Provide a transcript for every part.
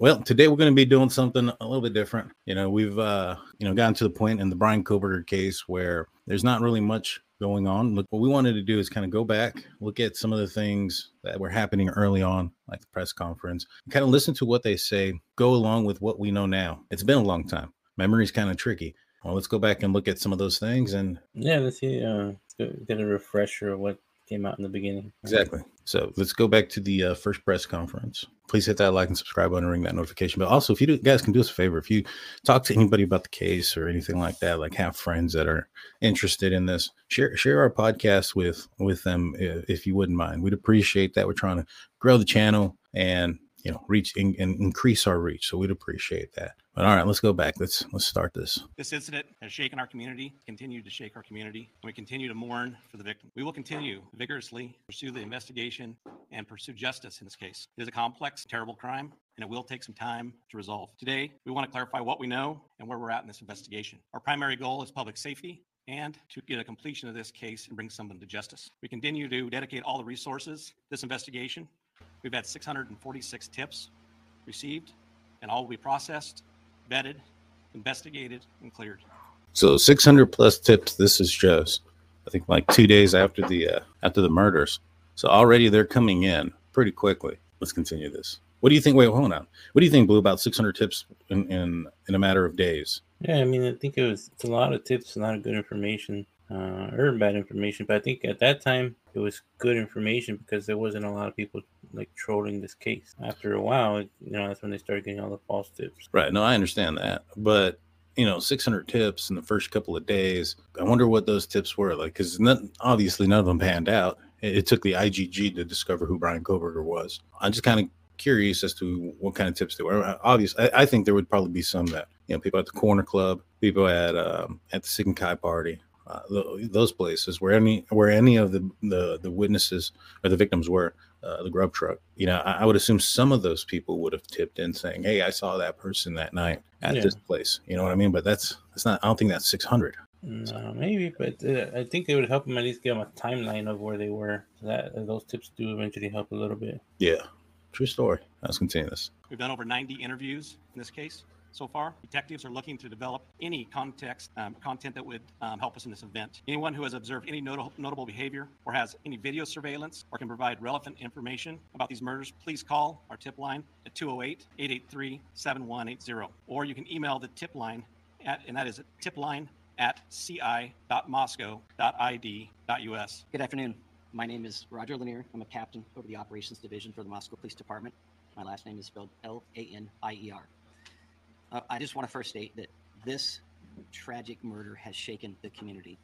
Well, today we're going to be doing something a little bit different. You know, we've uh, you know gotten to the point in the Bryan Kohberger case where there's not really much going on. Look, what we wanted to do is kind of go back, look at some of the things that were happening early on, like the press conference, kind of listen to what they say, go along with what we know now. It's been a long time. Memory's kind of tricky. Well, let's go back and look at some of those things and yeah, let's see. Uh, get a refresher of what came out in the beginning. Exactly. So let's go back to the uh, first press conference. Please hit that like and subscribe button and ring that notification bell. Also, if you do, guys can do us a favor, if you talk to anybody about the case or anything like that, like have friends that are interested in this, share share our podcast with with them if you wouldn't mind. We'd appreciate that. We're trying to grow the channel and you know reach and, and increase our reach. So we'd appreciate that. But all right, let's go back. Let's let's start this. This incident has shaken our community, continued to shake our community, and we continue to mourn for the victim. We will continue vigorously pursue the investigation and pursue justice in this case. It is a complex, terrible crime, and it will take some time to resolve. Today, we want to clarify what we know and where we're at in this investigation. Our primary goal is public safety and to get a completion of this case and bring someone to justice. We continue to dedicate all the resources this investigation. We've had 646 tips received, and all will be processed vetted, investigated, and cleared. So 600 plus tips. This is just, I think, like two days after the uh, after the murders. So already they're coming in pretty quickly. Let's continue this. What do you think? Wait, hold on. What do you think, Blue? About 600 tips in in, in a matter of days? Yeah, I mean, I think it was it's a lot of tips, a lot of good information, uh, or bad information. But I think at that time it was good information because there wasn't a lot of people like trolling this case. After a while, you know, that's when they started getting all the false tips. Right. No, I understand that, but you know, 600 tips in the first couple of days. I wonder what those tips were like, because obviously none of them panned out. It, it, took the IGG to discover who Bryan Kohberger was. I'm just kind of curious as to what kind of tips they were. Obviously, I, I, think there would probably be some that you know, people at the Corner Club, people at um, at the Sigma Chi party, uh, those places where any where any of the, the the witnesses or the victims were uh, the grub truck you know I, I, would assume some of those people would have tipped in saying hey i saw that person that night at yeah. this place you know what i mean but that's that's not i don't think that's 600 no, maybe, but uh, I think it would help them at least give them a timeline of where they were. That uh, those tips do eventually help a little bit. Yeah, true story. Let's continue this. We've done over 90 interviews in this case so far. Detectives are looking to develop any context um, content that would um, help us in this event. Anyone who has observed any not- notable behavior or has any video surveillance or can provide relevant information about these murders, please call our tip line at 208-883-7180. Or you can email the tip line at, and that is tip line at ci.moscow.id.us. Good afternoon. My name is Roger Lanier. I'm a captain over the operations division for the Moscow Police Department. My last name is spelled L A N I E R. Uh, I just want to first state that this tragic murder has shaken the community.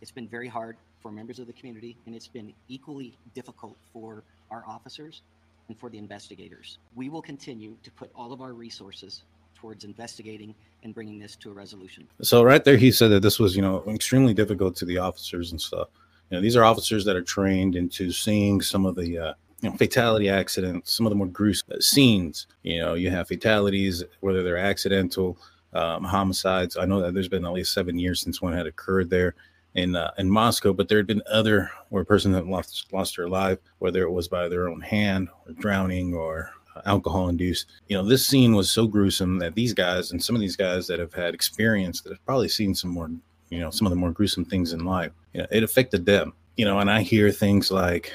It's been very hard for members of the community, and it's been equally difficult for our officers and for the investigators. We will continue to put all of our resources towards investigating and bringing this to a resolution. So right there, he said that this was, you know, extremely difficult to the officers and stuff. You know, these are officers that are trained into seeing some of the uh, you know, fatality accidents, some of the more gruesome scenes. You know, you have fatalities, whether they're accidental, um, homicides. I know that there's been at least seven years since one had occurred there in uh, in Moscow, but there had been other where a person had lost lost their life, whether it was by their own hand or drowning or uh, alcohol induced. You know, this scene was so gruesome that these guys and some of these guys that have had experience that have probably seen some more, you know, some of the more gruesome things in life. You know, it affected them. You know, and I hear things like,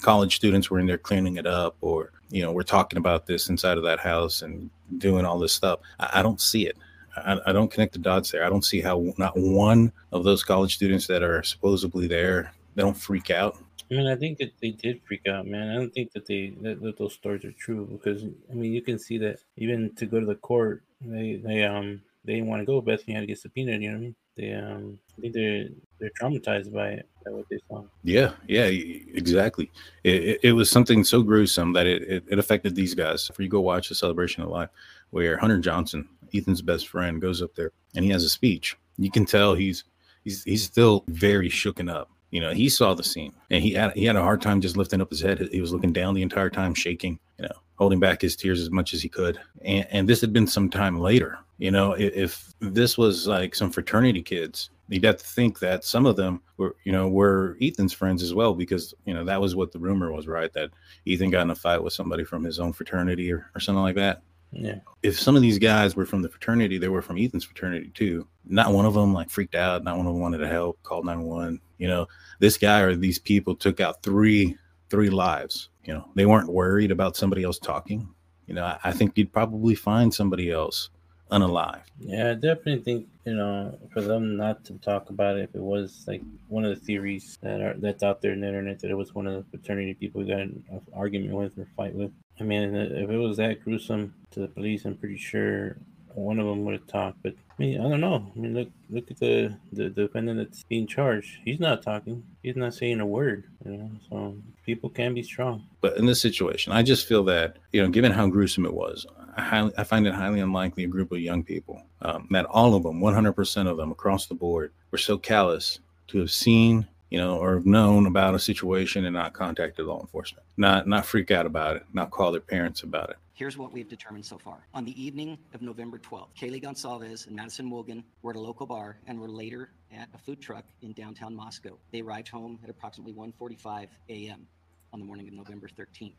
college students were in there cleaning it up or you know we're talking about this inside of that house and doing all this stuff i, I don't see it I, I, don't connect the dots there i don't see how not one of those college students that are supposedly there they don't freak out I mean, I think that they did freak out, man. I don't think that they that, that those stories are true because I mean, you can see that even to go to the court, they they um they didn't want to go. Bethany had to get subpoenaed. You know what I mean? They um, I think they're they're traumatized by it, by what they saw. Yeah, yeah, exactly. It, it, was something so gruesome that it, it, it affected these guys. If you go watch the celebration of life, where Hunter Johnson, Ethan's best friend, goes up there and he has a speech, you can tell he's he's he's still very shooken up. You know, he saw the scene and he had he had a hard time just lifting up his head. He was looking down the entire time, shaking. You know, holding back his tears as much as he could. And, and this had been some time later. You know, if, if this was like some fraternity kids, you'd have to think that some of them were, you know, were Ethan's friends as well, because, you know, that was what the rumor was, right? That Ethan got in a fight with somebody from his own fraternity or, or something like that. Yeah. If some of these guys were from the fraternity, they were from Ethan's fraternity too. Not one of them like freaked out. Not one of them wanted to help. Called nine one. You know, this guy or these people took out three three lives. You know, they weren't worried about somebody else talking. You know, I, I think you'd probably find somebody else unalive. Yeah, I definitely think you know for them not to talk about it if it was like one of the theories that are that's out there in the internet that it was one of the fraternity people we got an argument with or fight with. I mean, if it was that gruesome to the police, I'm pretty sure one of them would have talked. But I mean, I don't know. I mean, look look at the the defendant that's being charged. He's not talking. He's not saying a word. You know, so people can be strong. But in this situation, I just feel that you know, given how gruesome it was, I, highly, I find it highly unlikely a group of young people um, that all of them, 100% of them across the board, were so callous to have seen you know, or have known about a situation and not contacted law enforcement, not not freak out about it, not call their parents about it. Here's what we've determined so far. On the evening of November 12th, Kaylee Goncalves and Madison Mogen were at a local bar and were later at a food truck in downtown Moscow. They arrived home at approximately 1:45 a.m. on the morning of November 13th.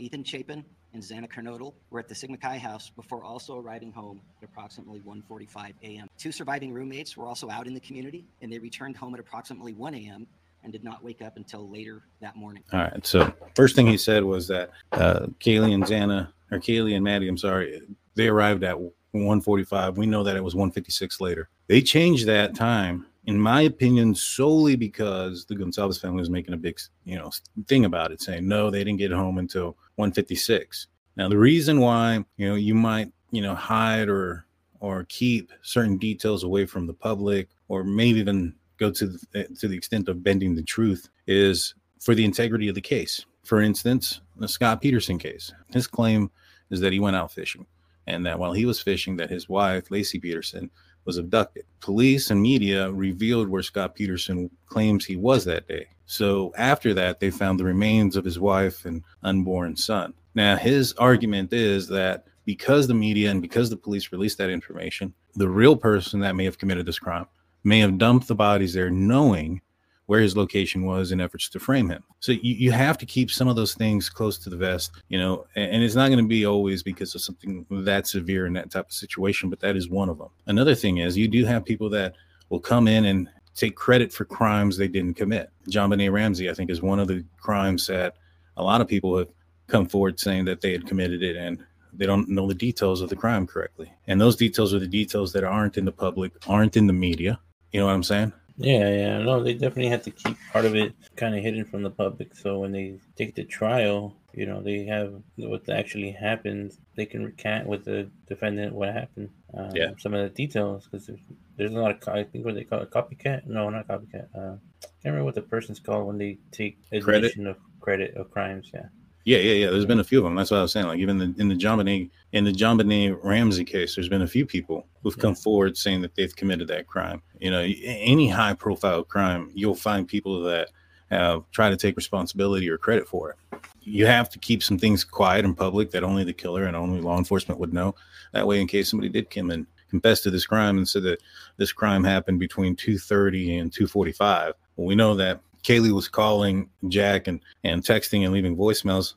Ethan Chapin and Xana Kernodle were at the Sigma Chi house before also arriving home at approximately 1:45 a.m. Two surviving roommates were also out in the community, and they returned home at approximately 1 a.m. and did not wake up until later that morning. All right. So first thing he said was that uh, Kaylee and Xana, or Kaylee and Maddie, I'm sorry, they arrived at 1:45. We know that it was 1:56 later. They changed that time in my opinion, solely because the Goncalves family was making a big, you know, thing about it, saying no, they didn't get home until 156. Now, the reason why, you know, you might, you know, hide or or keep certain details away from the public, or maybe even go to the, to the extent of bending the truth, is for the integrity of the case. For instance, the Scott Peterson case, his claim is that he went out fishing, and that while he was fishing, that his wife Laci Peterson was abducted. Police and media revealed where Scott Peterson claims he was that day. So after that, they found the remains of his wife and unborn son. Now, his argument is that because the media and because the police released that information, the real person that may have committed this crime may have dumped the bodies there knowing where his location was in efforts to frame him. So you, you have to keep some of those things close to the vest, you know, and, and it's not going to be always because of something that severe in that type of situation, but that is one of them. Another thing is you do have people that will come in and take credit for crimes they didn't commit. JonBenét Ramsey, I think, is one of the crimes that a lot of people have come forward saying that they had committed it and they don't know the details of the crime correctly. And those details are the details that aren't in the public, aren't in the media. You know what I'm saying? Yeah, yeah, no, they definitely have to keep part of it kind of hidden from the public. So when they take the trial, you know, they have what actually happened. They can recant with the defendant what happened. Um, yeah. Some of the details because there's, there's, a lot of I think what they call it copycat. No, not copycat. Uh, I can't remember what the person's called when they take admission credit? of credit of crimes. Yeah. Yeah, yeah, yeah. There's been a few of them. That's what I was saying. Like even the, in the JonBenét in the JonBenét Ramsey case, there's been a few people who've yeah. come forward saying that they've committed that crime. You know, any high profile crime, you'll find people that have tried to take responsibility or credit for it. You have to keep some things quiet in public that only the killer and only law enforcement would know. That way, in case somebody did come and confess to this crime and said that this crime happened between 2:30 and 2:45, well, we know that Kaylee was calling Jack and, and texting and leaving voicemails.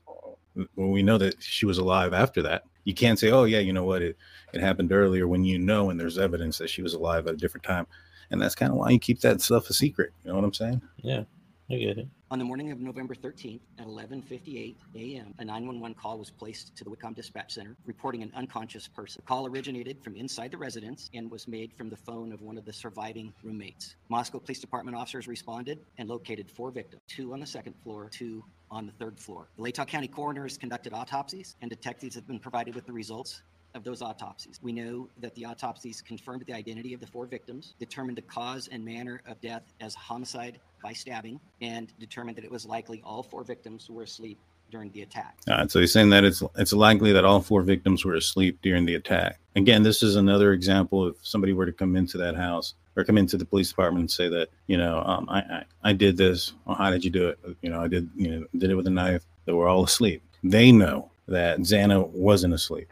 Well, we know that she was alive after that. You can't say, oh, yeah, you know what? It, it happened earlier when you know and there's evidence that she was alive at a different time. And that's kind of why you keep that stuff a secret. You know what I'm saying? Yeah. I get it. On the morning of November 13th at 11:58 a.m., a 911 call was placed to the Whitcom Dispatch Center reporting an unconscious person. The call originated from inside the residence and was made from the phone of one of the surviving roommates. Moscow Police Department officers responded and located four victims, two on the second floor, two on the third floor. The Latah County coroners conducted autopsies, and detectives have been provided with the results of those autopsies. We know that the autopsies confirmed the identity of the four victims, determined the cause and manner of death as homicide by stabbing, and determined that it was likely all four victims were asleep during the attack. All right, so he's saying that it's it's likely that all four victims were asleep during the attack. Again, this is another example if somebody were to come into that house or come into the police department and say that you know um, I, I, I did this. Well, how did you do it? You know, I did you know did it with a knife. They were all asleep. They know that Xana wasn't asleep.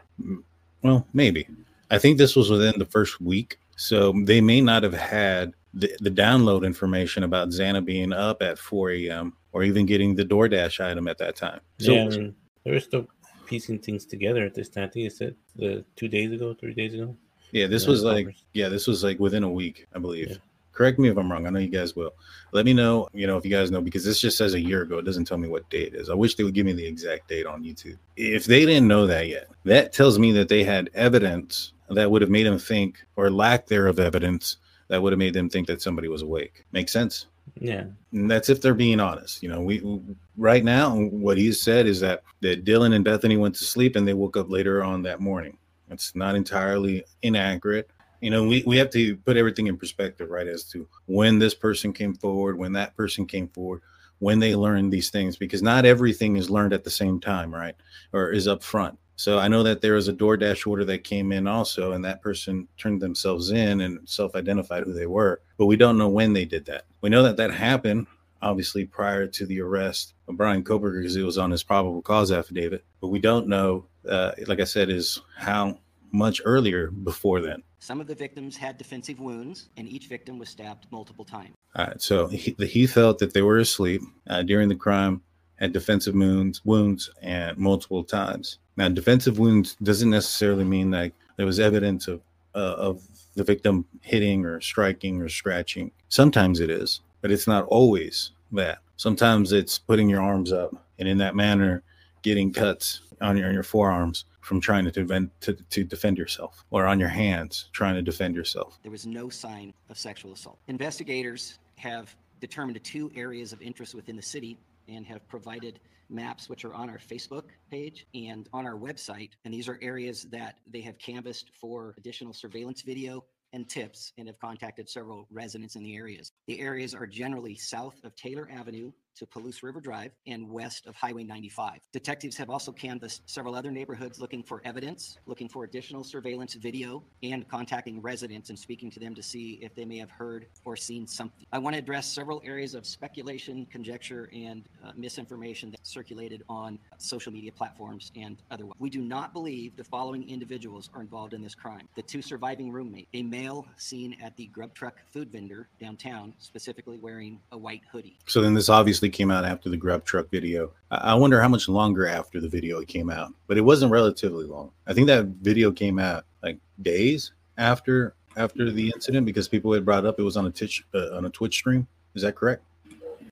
Well, maybe. I think this was within the first week, so they may not have had the, the download information about Xana being up at 4 a.m. or even getting the DoorDash item at that time. So, yeah, there's still piecing things together at this time. I think it said the two days ago, three days ago. Yeah, this was like yeah, this was like within a week, I believe. Yeah. Correct me if I'm wrong. I know you guys will. Let me know, you know, if you guys know because this just says a year ago. It doesn't tell me what date it is. I wish they would give me the exact date on YouTube. If they didn't know that yet, that tells me that they had evidence that would have made them think, or lack thereof evidence that would have made them think that somebody was awake. Make sense? Yeah, And that's if they're being honest. You know, we right now what he said is that that Dylan and Bethany went to sleep and they woke up later on that morning. It's not entirely inaccurate. You know, we, we have to put everything in perspective, right, as to when this person came forward, when that person came forward, when they learned these things, because not everything is learned at the same time, right? Or is up front. So I know that there was a DoorDash order that came in also, and that person turned themselves in and self-identified who they were, but we don't know when they did that. We know that that happened obviously prior to the arrest of Bryan Kohberger because it was on his probable cause affidavit, but we don't know, uh, like I said, is how much earlier before then. Some of the victims had defensive wounds, and each victim was stabbed multiple times. All right, so he, he felt that they were asleep uh, during the crime, had defensive wounds, wounds, and multiple times. Now, defensive wounds doesn't necessarily mean like there was evidence of uh, of the victim hitting or striking or scratching. Sometimes it is, but it's not always that. Sometimes it's putting your arms up and in that manner getting cuts on your on your forearms from trying to defend to, to defend yourself or on your hands trying to defend yourself. There was no sign of sexual assault. Investigators have determined two areas of interest within the city and have provided maps which are on our Facebook page and on our website. And these are areas that they have canvassed for additional surveillance video and tips and have contacted several residents in the areas. The areas are generally south of Taylor Avenue to Palouse River Drive and west of Highway 95. Detectives have also canvassed several other neighborhoods looking for evidence, looking for additional surveillance video, and contacting residents and speaking to them to see if they may have heard or seen something. I want to address several areas of speculation, conjecture, and uh, misinformation that circulated on social media platforms and otherwise. We do not believe the following individuals are involved in this crime. The two surviving roommates, a male seen at the grub truck food vendor downtown, specifically wearing a white hoodie. So then this obviously came out after the grub truck video. I I wonder how much longer after the video it came out, but it wasn't relatively long. I think that video came out like days after after the incident because people had brought up it was on a Twitch uh, on a Twitch stream. Is that correct?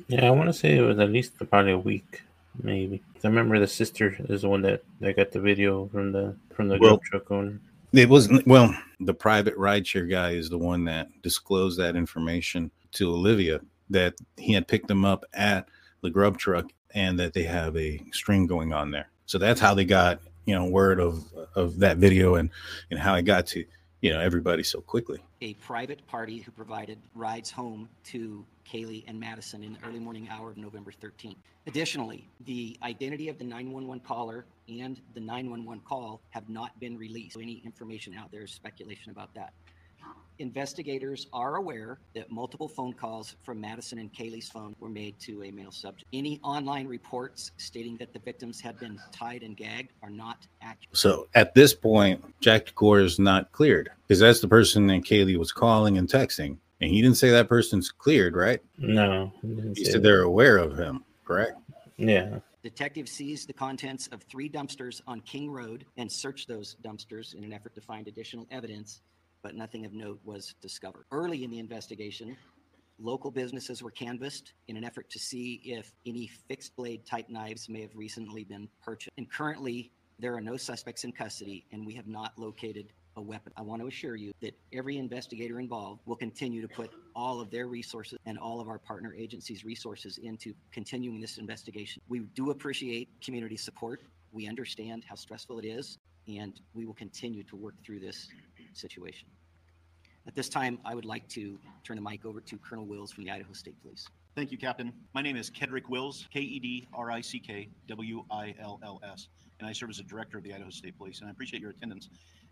yeah. I want to say it was at least probably a week, maybe. I remember the sister is the one that, that got the video from the from the Well- grub truck owner. It wasn't. Well, the private rideshare guy is the one that disclosed that information to Olivia that he had picked them up at the grub truck and that they have a string going on there. So that's how they got you know word of of that video and and how it got to you know everybody so quickly. a private party who provided rides home to Kaylee and Madison in the early morning hour of November 13th. Additionally, the identity of the 911 caller and the 911 call have not been released. So any information out there is speculation about that. Investigators are aware that multiple phone calls from Madison and Kaylee's phone were made to a male subject. Any online reports stating that the victims had been tied and gagged are not accurate. So at this point, Jack DuCoeur is not cleared because that's the person that Kaylee was calling and texting, and he didn't say that person's cleared, right? No, he He said that. they're aware of him, correct? Yeah, Detective seized the contents of three dumpsters on King Road and searched those dumpsters in an effort to find additional evidence, but nothing of note was discovered. Early in the investigation, local businesses were canvassed in an effort to see if any fixed blade type knives may have recently been purchased. And currently, there are no suspects in custody, and we have not located a weapon. I want to assure you that every investigator involved will continue to put all of their resources and all of our partner agencies' resources into continuing this investigation. We do appreciate community support. We understand how stressful it is, and we will continue to work through this situation. At this time, I would like to turn the mic over to Colonel Wills from the Idaho State Police. Thank you, Captain. My name is Kedrick Wills, K E D R I C K W I L L S, and I serve as the Director of the Idaho State Police. And I appreciate your attendance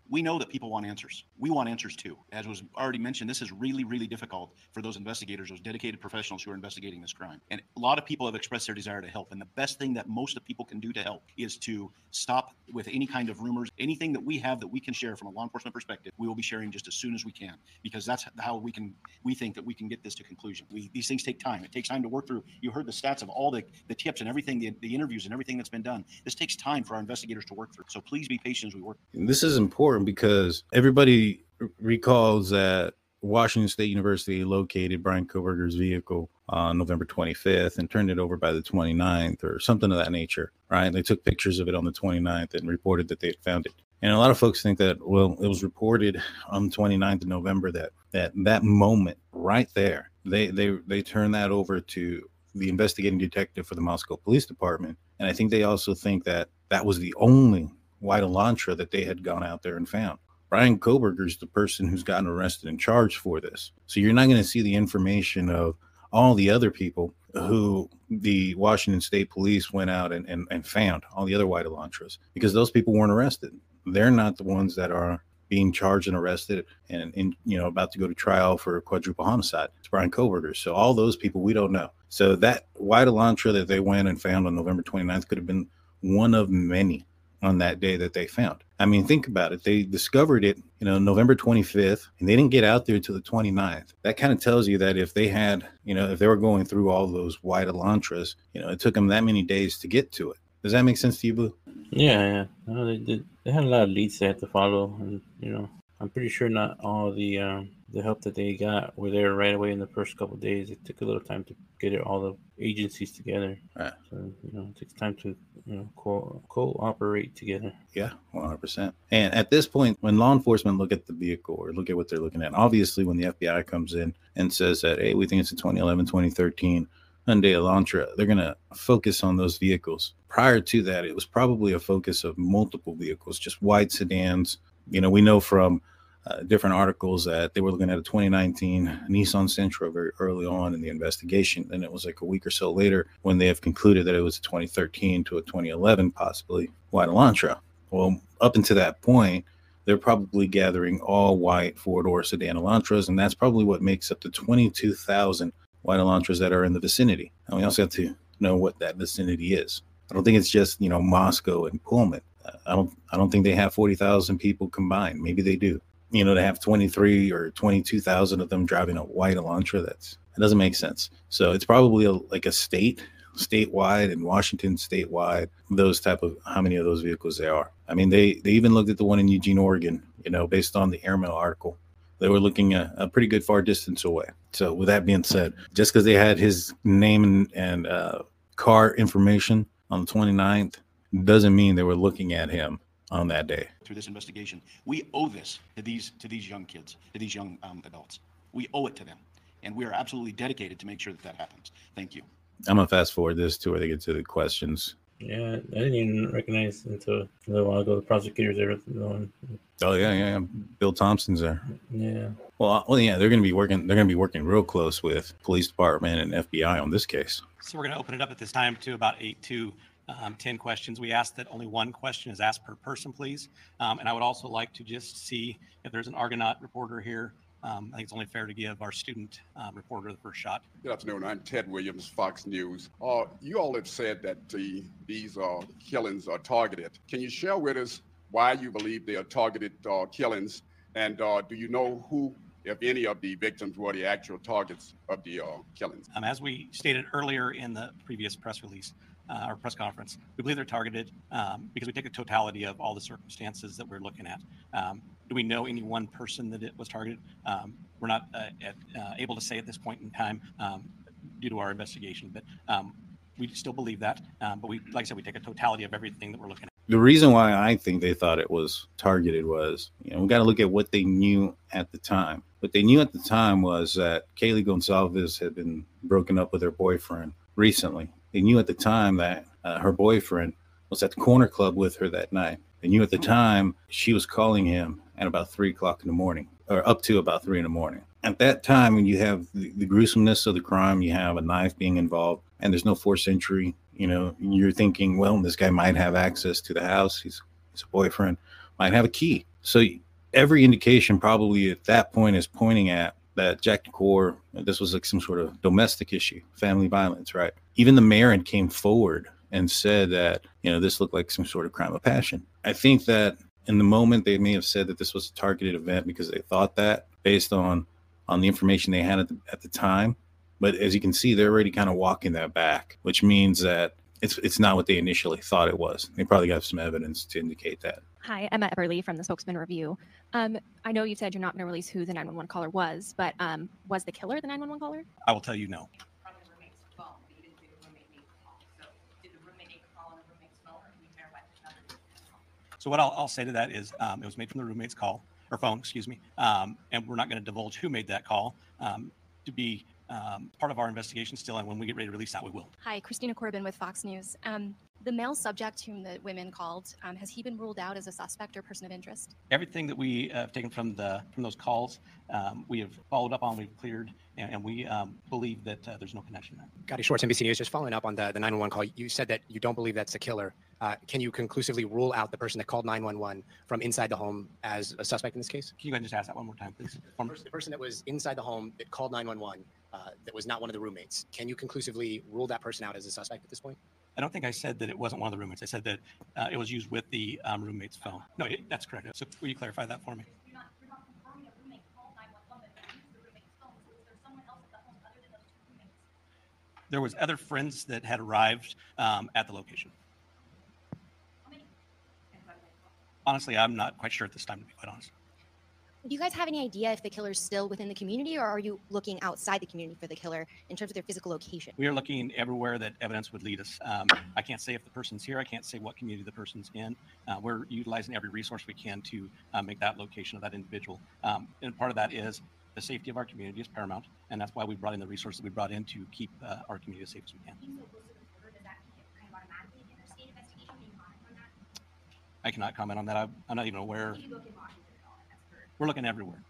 We know that people want answers. We want answers too. As was already mentioned, this is really, really difficult for those investigators, those dedicated professionals who are investigating this crime. And a lot of people have expressed their desire to help. And the best thing that most of people can do to help is to stop with any kind of rumors, anything that we have that we can share from a law enforcement perspective. We will be sharing just as soon as we can because that's how we can. We think that we can get this to conclusion. We, these things take time. It takes time to work through. You heard the stats of all the the tips and everything, the, the interviews and everything that's been done. This takes time for our investigators to work through. So please be patient as we work. This is important because everybody recalls that Washington State University located Bryan Kohberger's vehicle on November 25th and turned it over by the 29th or something of that nature, right? They took pictures of it on the 29th and reported that they had found it. And a lot of folks think that, well, it was reported on the 29th of November that that that moment right there, they they they turned that over to the investigating detective for the Moscow Police Department. And I think they also think that that was the only white Elantra that they had gone out there and found. Bryan Kohberger is the person who's gotten arrested and charged for this. So you're not going to see the information of all the other people who the Washington State Police went out and, and, and found, all the other white Elantras, because those people weren't arrested. They're not the ones that are being charged and arrested and, and you know about to go to trial for quadruple homicide. It's Bryan Kohberger. So all those people we don't know. So that white Elantra that they went and found on November 29th could have been one of many on that day that they found. I mean, think about it. They discovered it, you know, November 25th, and they didn't get out there till the 29th. That kind of tells you that if they had, you know, if they were going through all those white Elantras, you know, it took them that many days to get to it. Does that make sense to you, Blue? Yeah, yeah. No, they. They had a lot of leads they had to follow, and you know, I'm pretty sure not all the um, the help that they got were there right away in the first couple days. It took a little time to get it, all the agencies together. Right. So you know, it takes time to you know co- cooperate together. Yeah, 100%. And at this point, when law enforcement look at the vehicle or look at what they're looking at, obviously when the FBI comes in and says that, hey, we think it's a 2011, 2013 Hyundai Elantra, they're going to focus on those vehicles. Prior to that, it was probably a focus of multiple vehicles, just wide sedans. You know, we know from uh, different articles that they were looking at a 2019 Nissan Sentra very early on in the investigation. And it was like a week or so later when they have concluded that it was a 2013 to a 2011, possibly white Elantra. Well, up until that point, they're probably gathering all white four door sedan Elantras, and that's probably what makes up the 22,000 white Elantras that are in the vicinity. And we also have to know what that vicinity is. I don't think it's just you know Moscow and Pullman. I don't I don't think they have forty thousand people combined. Maybe they do. You know, to have twenty three or twenty two thousand of them driving a white Elantra, that's it doesn't make sense. So it's probably a, like a state, statewide, and Washington statewide. Those type of how many of those vehicles there are. I mean, they they even looked at the one in Eugene, Oregon. You know, based on the airmail article they were looking a, a, pretty good far distance away. So, with that being said, just because they had his name and, and uh, car information on the 29th doesn't mean they were looking at him on that day. Through this investigation, we owe this to these to these young kids, to these young um, adults. We owe it to them, and we are absolutely dedicated to make sure that that happens. Thank you. I'm gonna fast forward this to where they get to the questions. Yeah, I didn't even recognize until a little while ago the prosecutors there. Oh yeah, yeah, yeah. Bill Thompson's there. Yeah. Well, uh, well, yeah, they're going to be working. They're going to be working real close with police department and FBI on this case. So we're going to open it up at this time to about eight to um, ten questions. We ask that only one question is asked per person, please. Um, and I would also like to just see if there's an Argonaut reporter here um, I think it's only fair to give our student uh, reporter the first shot. Good afternoon. I'm Ted Williams, Fox News. Uh, you all have said that the, these uh, killings are targeted. Can you share with us why you believe they are targeted uh, killings? And uh, do you know who, if any, of the victims were the actual targets of the uh, killings? Um, as we stated earlier in the previous press release, uh, our press conference. We believe they're targeted um, because we take a totality of all the circumstances that we're looking at. Um, do we know any one person that it was targeted? Um, we're not uh, at, uh, able to say at this point in time um, due to our investigation, but um, we still believe that. Um, but we, like I said, we take a totality of everything that we're looking at. The reason why I think they thought it was targeted was, you know, we got to look at what they knew at the time. What they knew at the time was that Kaylee Goncalves had been broken up with her boyfriend recently. They knew at the time that uh, her boyfriend was at the corner club with her that night. They knew at the time she was calling him at about three o'clock in the morning, or up to about three in the morning. At that time, when you have the, the gruesomeness of the crime, you have a knife being involved, and there's no forced entry. You know, you're thinking, well, this guy might have access to the house. He's, he's a boyfriend, might have a key. So every indication probably at that point is pointing at that Jack DuCoeur, this was like some sort of domestic issue, family violence, right? Even the mayor came forward and said that, you know, this looked like some sort of crime of passion. I think that in the moment they may have said that this was a targeted event because they thought that based on on the information they had at the, at the time. But as you can see, they're already kind of walking that back, which means that it's it's not what they initially thought it was. They probably got some evidence to indicate that. Hi, Emma Epperly from the Spokesman Review. Um, I know you said you're not going to release who the 911 caller was, but um, was the killer the 911 caller? I will tell you no. So what I'll, I'll say to that is, um, it was made from the roommate's call or phone, excuse me, um, and we're not going to divulge who made that call um, to be um, part of our investigation still. And when we get ready to release that, we will. Hi, Christina Corbin with Fox News. Um, the male subject whom the women called, um, has he been ruled out as a suspect or person of interest? Everything that we uh, have taken from the from those calls, um, we have followed up on, we've cleared, and, and we um, believe that uh, there's no connection there. Gadi Schwartz, NBC News. Just following up on the, the 911 call, you said that you don't believe that's the killer. Uh, can you conclusively rule out the person that called 911 from inside the home as a suspect in this case? Can you go just ask that one more time, please? One The person that was inside the home that called 911 uh, that was not one of the roommates. Can you conclusively rule that person out as a suspect at this point? I don't think I said that it wasn't one of the roommates. I said that uh, it was used with the um, roommate's phone. No, it, that's correct. So will you clarify that for me? There was other friends that had arrived um, at the location. Honestly, I'm not quite sure at this time, to be quite honest. Do you guys have any idea if the killer's still within the community, or are you looking outside the community for the killer in terms of their physical location? We are looking everywhere that evidence would lead us. Um, I can't say if the person's here. I can't say what community the person's in. Uh, we're utilizing every resource we can to uh, make that location of that individual. Um, and part of that is the safety of our community is paramount, and that's why we brought in the resources we brought in to keep uh, our community as safe as we can. I cannot comment on that. I, I'm not even aware. We're looking everywhere.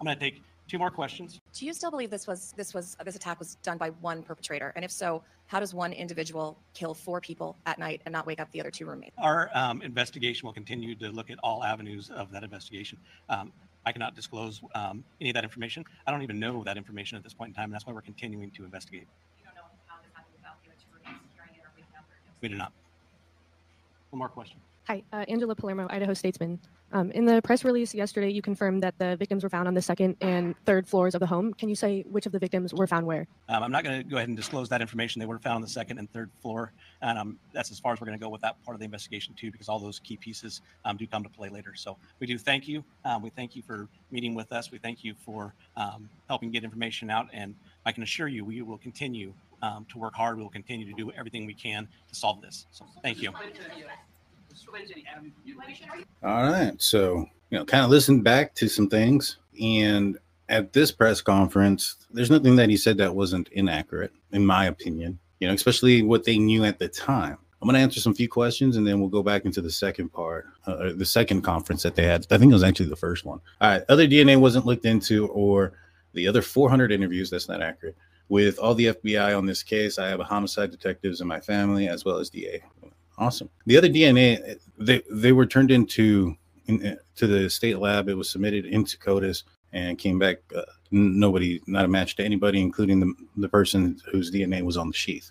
I'm going to take two more questions. Do you still believe this was this was this attack was done by one perpetrator? And if so, how does one individual kill four people at night and not wake up the other two roommates? Our um, investigation will continue to look at all avenues of that investigation. Um, I cannot disclose um, any of that information. I don't even know that information at this point in time, and that's why we're continuing to investigate. We do not. One more question. Hi, uh, Angela Palermo, Idaho Statesman. Um, in the press release yesterday, you confirmed that the victims were found on the second and third floors of the home. Can you say which of the victims were found where? Um, I'm not going to go ahead and disclose that information. They were found on the second and third floor, and um, that's as far as we're going to go with that part of the investigation too, because all those key pieces um, do come to play later. So we do thank you. Um, we thank you for meeting with us. We thank you for um, helping get information out, and I can assure you, we will continue um, to work hard. We will continue to do everything we can to solve this. So thank you. All right. So, you know, kind of listened back to some things. And at this press conference, there's nothing that he said that wasn't inaccurate, in my opinion, you know, especially what they knew at the time. I'm going to answer some few questions and then we'll go back into the second part, uh, the second conference that they had. I think it was actually the first one. All right. Other DNA wasn't looked into or the other 400 interviews. That's not accurate. With all the FBI on this case, I have a homicide detectives in my family as well as DA. Awesome. The other DNA, they they were turned into in, to the state lab. It was submitted into CODIS and came back. Uh, nobody, not a match to anybody, including the the person whose DNA was on the sheath.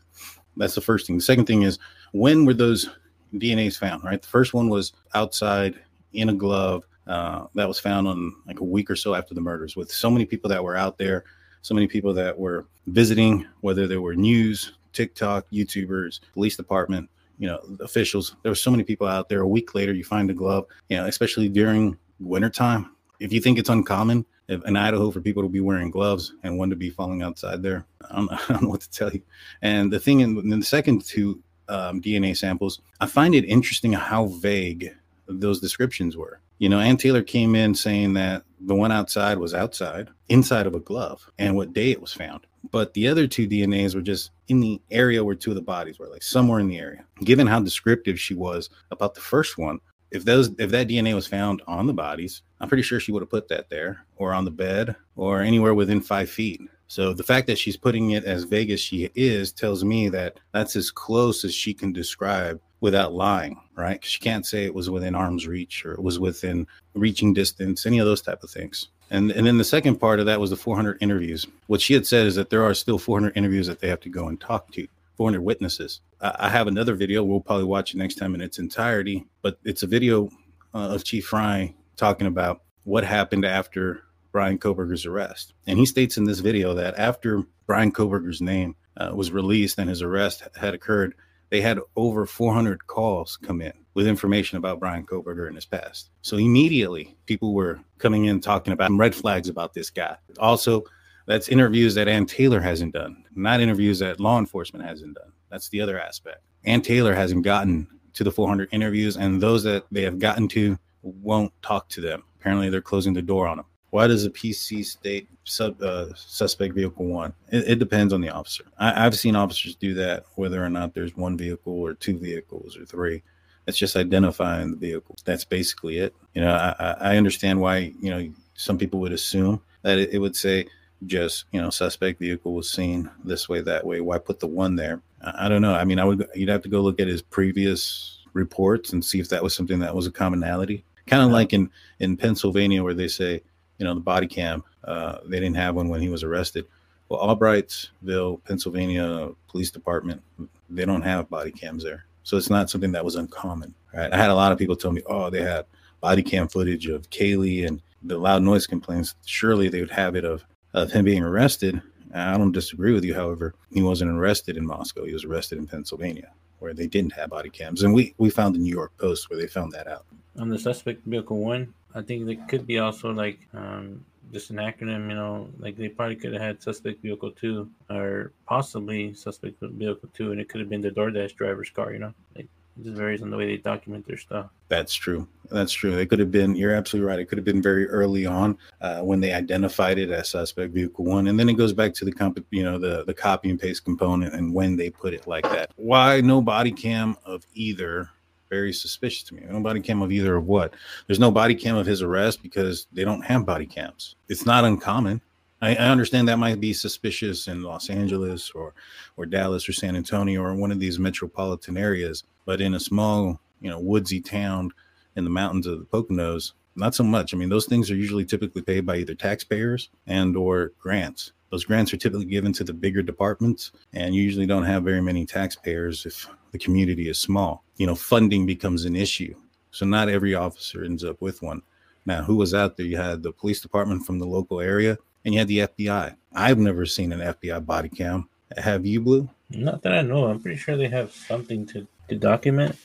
That's the first thing. The second thing is when were those DNAs found? Right. The first one was outside in a glove. Uh, that was found on like a week or so after the murders. With so many people that were out there, so many people that were visiting, whether they were news, TikTok, YouTubers, police department, you know, officials. There were so many people out there. A week later, you find a glove, you know, especially during wintertime. If you think it's uncommon if, in Idaho for people to be wearing gloves and one to be falling outside there, I don't, I don't know what to tell you. And the thing in, in the second two um, DNA samples, I find it interesting how vague those descriptions were. You know, Anne Taylor came in saying that the one outside was outside, inside of a glove, and what day it was found. But the other two DNAs were just in the area where two of the bodies were, like somewhere in the area. Given how descriptive she was about the first one, if those if that DNA was found on the bodies, I'm pretty sure she would have put that there or on the bed or anywhere within five feet. So the fact that she's putting it as vague as she is tells me that that's as close as she can describe without lying, right? She can't say it was within arm's reach or it was within reaching distance, any of those type of things. And and then the second part of that was the 400 interviews. What she had said is that there are still 400 interviews that they have to go and talk to, 400 witnesses. I, I have another video. We'll probably watch it next time in its entirety, but it's a video uh, of Chief Fry talking about what happened after Bryan Kohberger's arrest. And he states in this video that after Bryan Kohberger's name uh, was released and his arrest had occurred, they had over 400 calls come in with information about Bryan Kohberger in his past. So immediately, people were coming in talking about red flags about this guy. Also, that's interviews that Anne Taylor hasn't done, not interviews that law enforcement hasn't done. That's the other aspect. Anne Taylor hasn't gotten to the 400 interviews, and those that they have gotten to won't talk to them. Apparently, they're closing the door on them. Why does a PC state sub uh, suspect vehicle one? It, it, depends on the officer. I, I've seen officers do that, whether or not there's one vehicle or two vehicles or three. It's just identifying the vehicle. That's basically it. You know, I, I understand why you know some people would assume that it, it would say just you know suspect vehicle was seen this way that way. Why put the one there? I, I don't know. I mean, I would you'd have to go look at his previous reports and see if that was something that was a commonality. Kind of yeah. like in in Pennsylvania where they say you know, the body cam. Uh, they didn't have one when he was arrested. Well, Albrightsville, Pennsylvania Police Department, they don't have body cams there. So it's not something that was uncommon. Right? I had a lot of people tell me, oh, they had body cam footage of Kaylee and the loud noise complaints. Surely they would have it of, of him being arrested. I don't disagree with you. However, he wasn't arrested in Moscow. He was arrested in Pennsylvania where they didn't have body cams. And we, we found the New York Post where they found that out. On the suspect vehicle one, I think it could be also like um, just an acronym, you know, like they probably could have had suspect vehicle two or possibly suspect vehicle two, and it could have been the DoorDash driver's car, you know, like it just varies on the way they document their stuff. That's true. That's true. It could have been, you're absolutely right. It could have been very early on uh, when they identified it as suspect vehicle one. And then it goes back to the, comp- you know, the, the copy and paste component and when they put it like that. Why no body cam of either very suspicious to me. No body cam of either of what. There's no body cam of his arrest because they don't have body cams. It's not uncommon. I, I, understand that might be suspicious in Los Angeles or or Dallas or San Antonio or one of these metropolitan areas, but in a small, you know, woodsy town in the mountains of the Poconos, not so much. I mean, those things are usually typically paid by either taxpayers and or grants. Those grants are typically given to the bigger departments, and you usually don't have very many taxpayers if the community is small. You know, funding becomes an issue. So not every officer ends up with one. Now, who was out there? You had the police department from the local area, and you had the FBI. I've never seen an FBI body cam. Have you, Blue? Not that I know. I'm pretty sure they have something to, to document.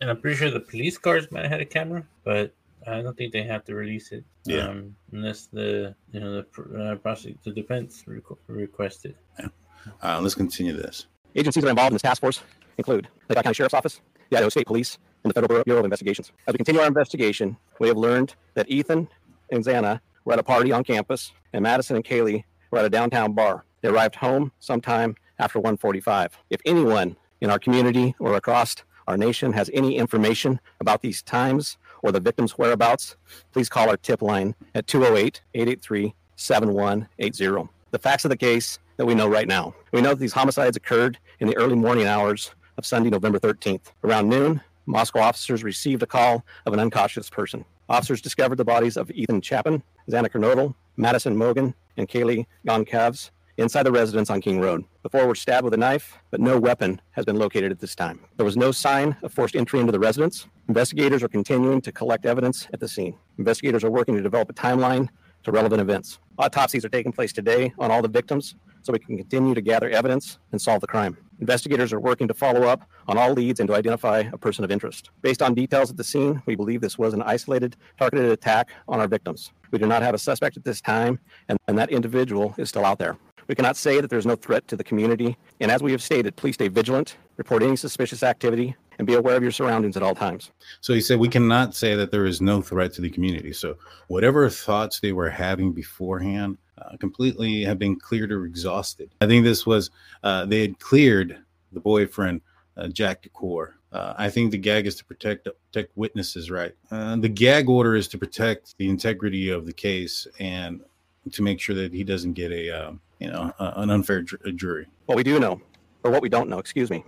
And I'm pretty sure the police cars might have had a camera, but I don't think they have to release it. Yeah. Um, unless the you know the uh, prosecute the defense requ- requested. Yeah. Uh, let's continue this. Agencies that are involved in this task force include the County Sheriff's Office, the Idaho State Police, and the Federal Bureau of Investigations. As we continue our investigation, we have learned that Ethan and Xana were at a party on campus, and Madison and Kaylee were at a downtown bar. They arrived home sometime after 1:45. If anyone in our community or across our nation has any information about these times or the victim's whereabouts, please call our tip line at 208 883 7180. The facts of the case that we know right now. We know that these homicides occurred in the early morning hours of Sunday, November 13th. Around noon, Moscow officers received a call of an unconscious person. Officers discovered the bodies of Ethan Chapin, Xana Kernodle, Madison Mogen, and Kaylee Goncalves inside the residence on King Road. The four were stabbed with a knife, but no weapon has been located at this time. There was no sign of forced entry into the residence. Investigators are continuing to collect evidence at the scene. Investigators are working to develop a timeline to relevant events. Autopsies are taking place today on all the victims so we can continue to gather evidence and solve the crime. Investigators are working to follow up on all leads and to identify a person of interest. Based on details at the scene, we believe this was an isolated, targeted attack on our victims. We do not have a suspect at this time, and, and that individual is still out there. We cannot say that there's no threat to the community. And as we have stated, please stay vigilant, report any suspicious activity, and be aware of your surroundings at all times. So he said, We cannot say that there is no threat to the community. So whatever thoughts they were having beforehand uh, completely have been cleared or exhausted. I think this was, uh, they had cleared the boyfriend, uh, Jack DuCoeur. Uh, I think the gag is to protect protect witnesses, right? Uh, the gag order is to protect the integrity of the case and to make sure that he doesn't get a um, you know, uh, an unfair jury. What we do know, or what we don't know, excuse me,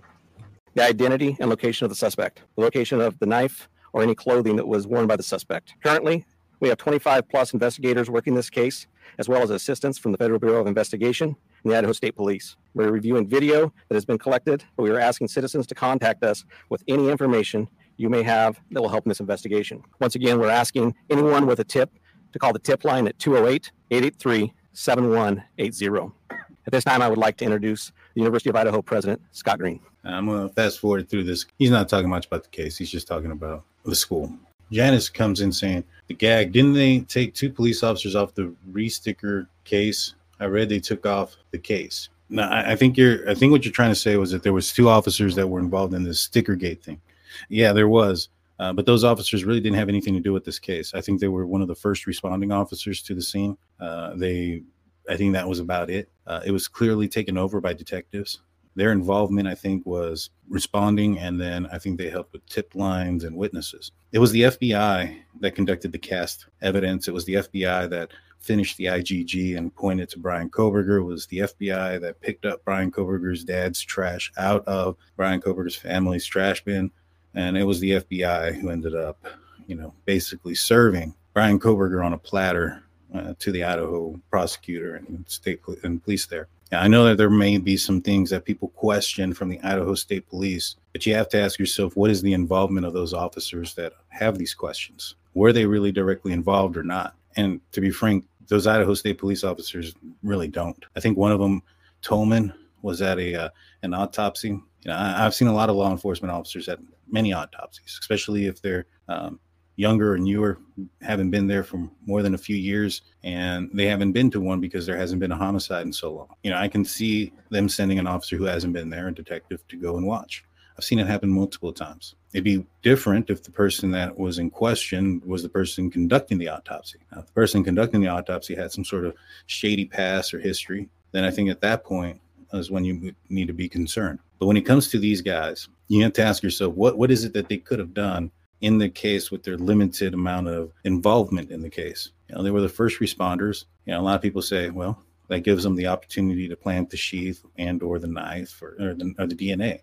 the identity and location of the suspect, the location of the knife or any clothing that was worn by the suspect. Currently, we have 25 plus investigators working this case, as well as assistance from the Federal Bureau of Investigation and the Idaho State Police. We're reviewing video that has been collected, but we are asking citizens to contact us with any information you may have that will help in this investigation. Once again, we're asking anyone with a tip to call the tip line at 208 883 7180. At this time, I would like to introduce the University of Idaho President, Scott Green. I'm going to fast forward through this. He's not talking much about the case, he's just talking about the school. Janice comes in saying, The gag, didn't they take two police officers off the re-sticker case? I read they took off the case. Now, I, I think you're, I think what you're trying to say was that there was two officers that were involved in this sticker gate thing. Yeah, there was. Uh, but those officers really didn't have anything to do with this case. I think they were one of the first responding officers to the scene. Uh, they, I think that was about it. Uh, it was clearly taken over by detectives. Their involvement, I think, was responding, and then I think they helped with tip lines and witnesses. It was the FBI that conducted the cast evidence. It was the FBI that finished the IGG and pointed to Bryan Kohberger was the FBI that picked up Bryan Kohberger's dad's trash out of Bryan Kohberger's family's trash bin and it was the FBI who ended up, you know, basically serving Bryan Kohberger on a platter uh, to the Idaho prosecutor and state pol- and police there. Now, I know that there may be some things that people question from the Idaho State Police, but you have to ask yourself, what is the involvement of those officers that have these questions? Were they really directly involved or not? And to be frank, those Idaho State Police officers really don't. I think one of them, Tolman, was at a uh, an autopsy. You know, I, have seen a lot of law enforcement officers at many autopsies, especially if they're um, younger and newer, haven't been there for more than a few years, and they haven't been to one because there hasn't been a homicide in so long. You know, I can see them sending an officer who hasn't been there, a detective, to go and watch. I've seen it happen multiple times. It'd be different if the person that was in question was the person conducting the autopsy. Now, if the person conducting the autopsy had some sort of shady past or history, then I think at that point is when you need to be concerned. But when it comes to these guys, you have to ask yourself what what is it that they could have done in the case with their limited amount of involvement in the case. You know, they were the first responders. You know, a lot of people say, well, that gives them the opportunity to plant the sheath and or the knife or, or, the, or the DNA.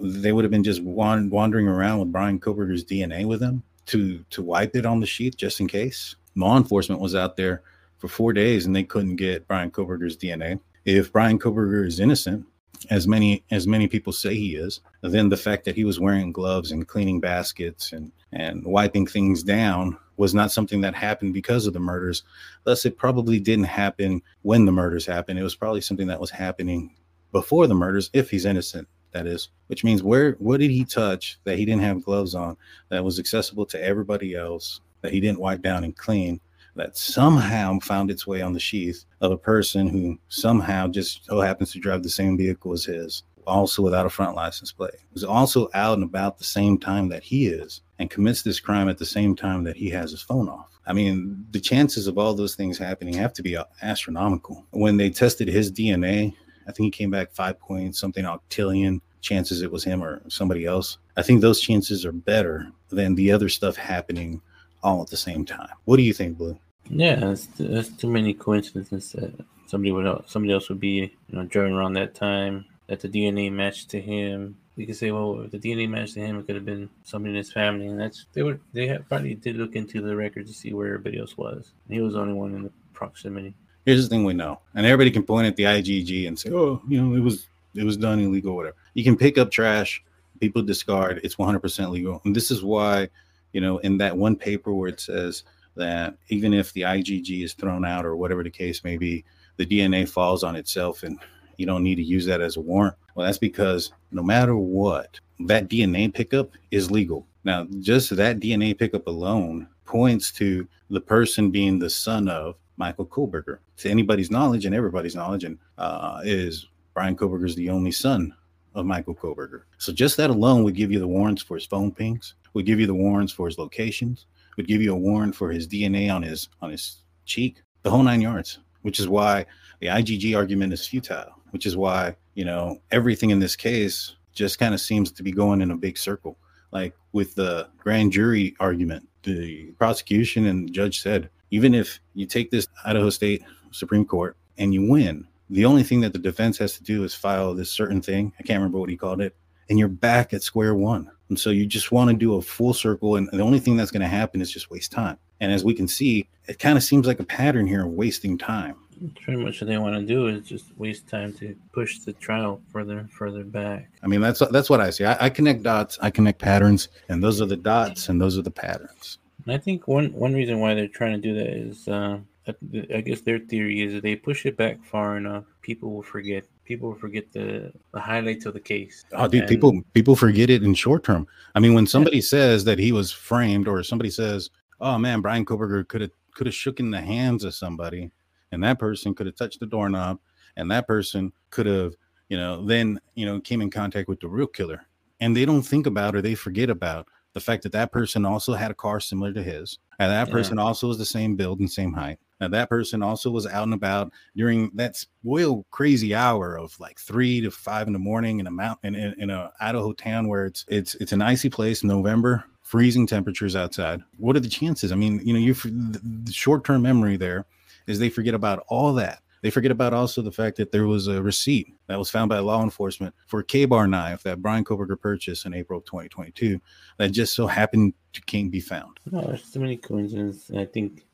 They would have been just wandering around with Bryan Kohberger's DNA with them to to wipe it on the sheath just in case. Law enforcement was out there for four days and they couldn't get Bryan Kohberger's DNA. If Bryan Kohberger is innocent, as many as many people say he is, then the fact that he was wearing gloves and cleaning baskets and and wiping things down was not something that happened because of the murders. Thus, it probably didn't happen when the murders happened. It was probably something that was happening before the murders, if he's innocent, that is. Which means where what did he touch that he didn't have gloves on that was accessible to everybody else that he didn't wipe down and clean? That somehow found its way on the sheath of a person who somehow just so happens to drive the same vehicle as his, also without a front license plate. Was also out and about the same time that he is and commits this crime at the same time that he has his phone off. I mean, the chances of all those things happening have to be uh, astronomical. When they tested his DNA, I think he came back five point something octillion chances it was him or somebody else. I think those chances are better than the other stuff happening all at the same time. What do you think, Blue? Yeah, that's, that's too many coincidences that somebody would somebody else would be you know driving around that time that the DNA matched to him. You could say, well, if the DNA matched to him, it could have been somebody in his family, and that's they were they had, probably did look into the record to see where everybody else was. And he was the only one in the proximity. Here's the thing we know, and everybody can point at the IGG and say, oh, you know, it was it was done illegal, whatever. You can pick up trash, people discard, it's 100% legal, and this is why you know, in that one paper where it says that even if the IGG is thrown out or whatever the case may be, the DNA falls on itself and you don't need to use that as a warrant. Well, that's because no matter what, that DNA pickup is legal. Now, just that DNA pickup alone points to the person being the son of Michael Kohberger. To anybody's knowledge and everybody's knowledge, and uh, is Bryan Kohberger's the only son of Michael Kohberger. So just that alone would give you the warrants for his phone pings, would give you the warrants for his locations, would give you a warrant for his DNA on his on his cheek, the whole nine yards. Which is why the IGG argument is futile. Which is why you know everything in this case just kind of seems to be going in a big circle. Like with the grand jury argument, the prosecution and the judge said, even if you take this Idaho State Supreme Court and you win, the only thing that the defense has to do is file this certain thing. I can't remember what he called it and you're back at square one. And so you just want to do a full circle. And the only thing that's going to happen is just waste time. And as we can see, it kind of seems like a pattern here of wasting time. Pretty much what they want to do is just waste time to push the trial further, further back. I mean, that's that's what I see. I, I connect dots, I connect patterns, and those are the dots, and those are the patterns. And I think one one reason why they're trying to do that is, uh, I guess their theory is that they push it back far enough, people will forget. People will forget the, the highlights of the case. Oh, dude, And- people people forget it in short term. I mean, when somebody says that he was framed, or somebody says, "Oh man, Bryan Kohberger could have could have shook in the hands of somebody," and that person could have touched the doorknob, and that person could have, you know, then you know came in contact with the real killer, and they don't think about or they forget about the fact that that person also had a car similar to his, and that Yeah. person also was the same build and same height. And that person also was out and about during that spoiled crazy hour of like three to five in the morning in a mountain in, in a Idaho town where it's it's it's an icy place, November, freezing temperatures outside. What are the chances? I mean, you know, you the, short term memory there is they forget about all that. They forget about also the fact that there was a receipt that was found by law enforcement for a K-bar knife that Bryan Kohberger purchased in April of 2022 that just so happened to can't be found. No, there's too many coincidences. I think,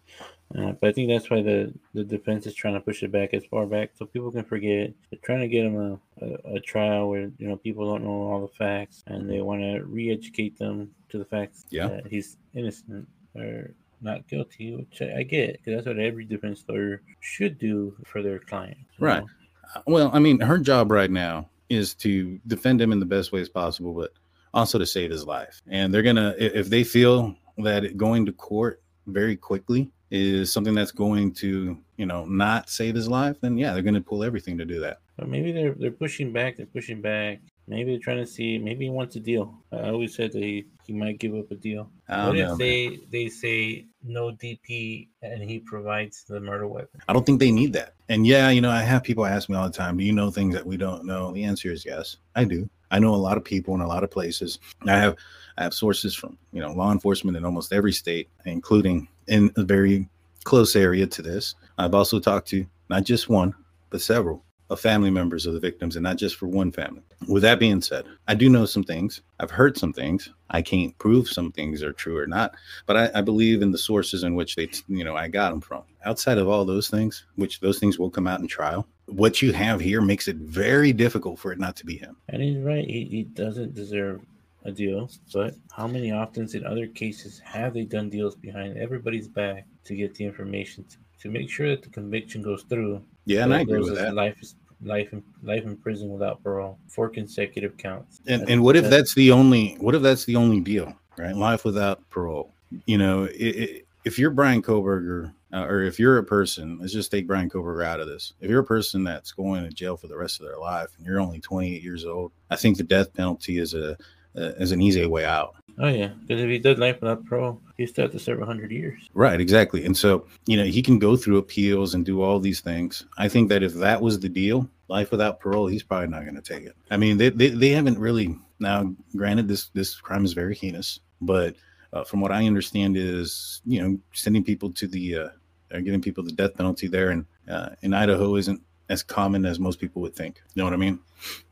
uh, but I think that's why the, the defense is trying to push it back as far back so people can forget. They're trying to get him a, a, a trial where you know people don't know all the facts, and they want to re-educate them to the facts Yeah. that he's innocent or not guilty, which I, I get because that's what every defense lawyer should do for their client. Right. know? Uh, Well, I mean, her job right now is to defend him in the best ways possible, but also to save his life. And they're gonna, if they feel that going to court very quickly is something that's going to, you know, not save his life, then yeah, they're gonna pull everything to do that. But maybe they're they're pushing back. They're pushing back. Maybe they're trying to see. Maybe he wants a deal. I always said that he, he might give up a deal. What don't if know, man. they they say no DP and he provides the murder weapon? I don't think they need that. And yeah, you know, I have people ask me all the time, do you know things that we don't know? The answer is yes, I do. I know a lot of people in a lot of places. I have I have sources from, you know, law enforcement in almost every state, including in a very close area to this. I've also talked to not just one, but several of family members of the victims and not just for one family. With that being said, I do know some things. I've heard some things. I can't prove some things are true or not, but I, I believe in the sources in which they, you know, I got them from. Outside of all those things, which those things will come out in trial, what you have here makes it very difficult for it not to be him. And he's right. He, he doesn't deserve a deal. But how many often in other cases have they done deals behind everybody's back to get the information to, to make sure that the conviction goes through? Yeah, and I agree with that. Life is life in life in prison without parole, four consecutive counts. And That's- and what if that's- that's the only what if that's the only deal, right? Life without parole. You know, i i if you're Bryan Kohberger, uh, or if you're a person, let's just take Bryan Kohberger out of this. If you're a person that's going to jail for the rest of their life and you're only 28 years old, I think the death penalty is a uh, is an easy way out. Oh yeah, because if he does life without parole, he still have to serve hundred years. Right, exactly. And so, you know, he can go through appeals and do all these things. I think that if that was the deal, life without parole, he's probably not going to take it. I mean, they, they, they haven't really now. Granted, this this crime is very heinous, but uh, from what I understand, is you know sending people to the uh, uh, giving people the death penalty there, and uh, in Idaho isn't as common as most people would think. You know what I mean?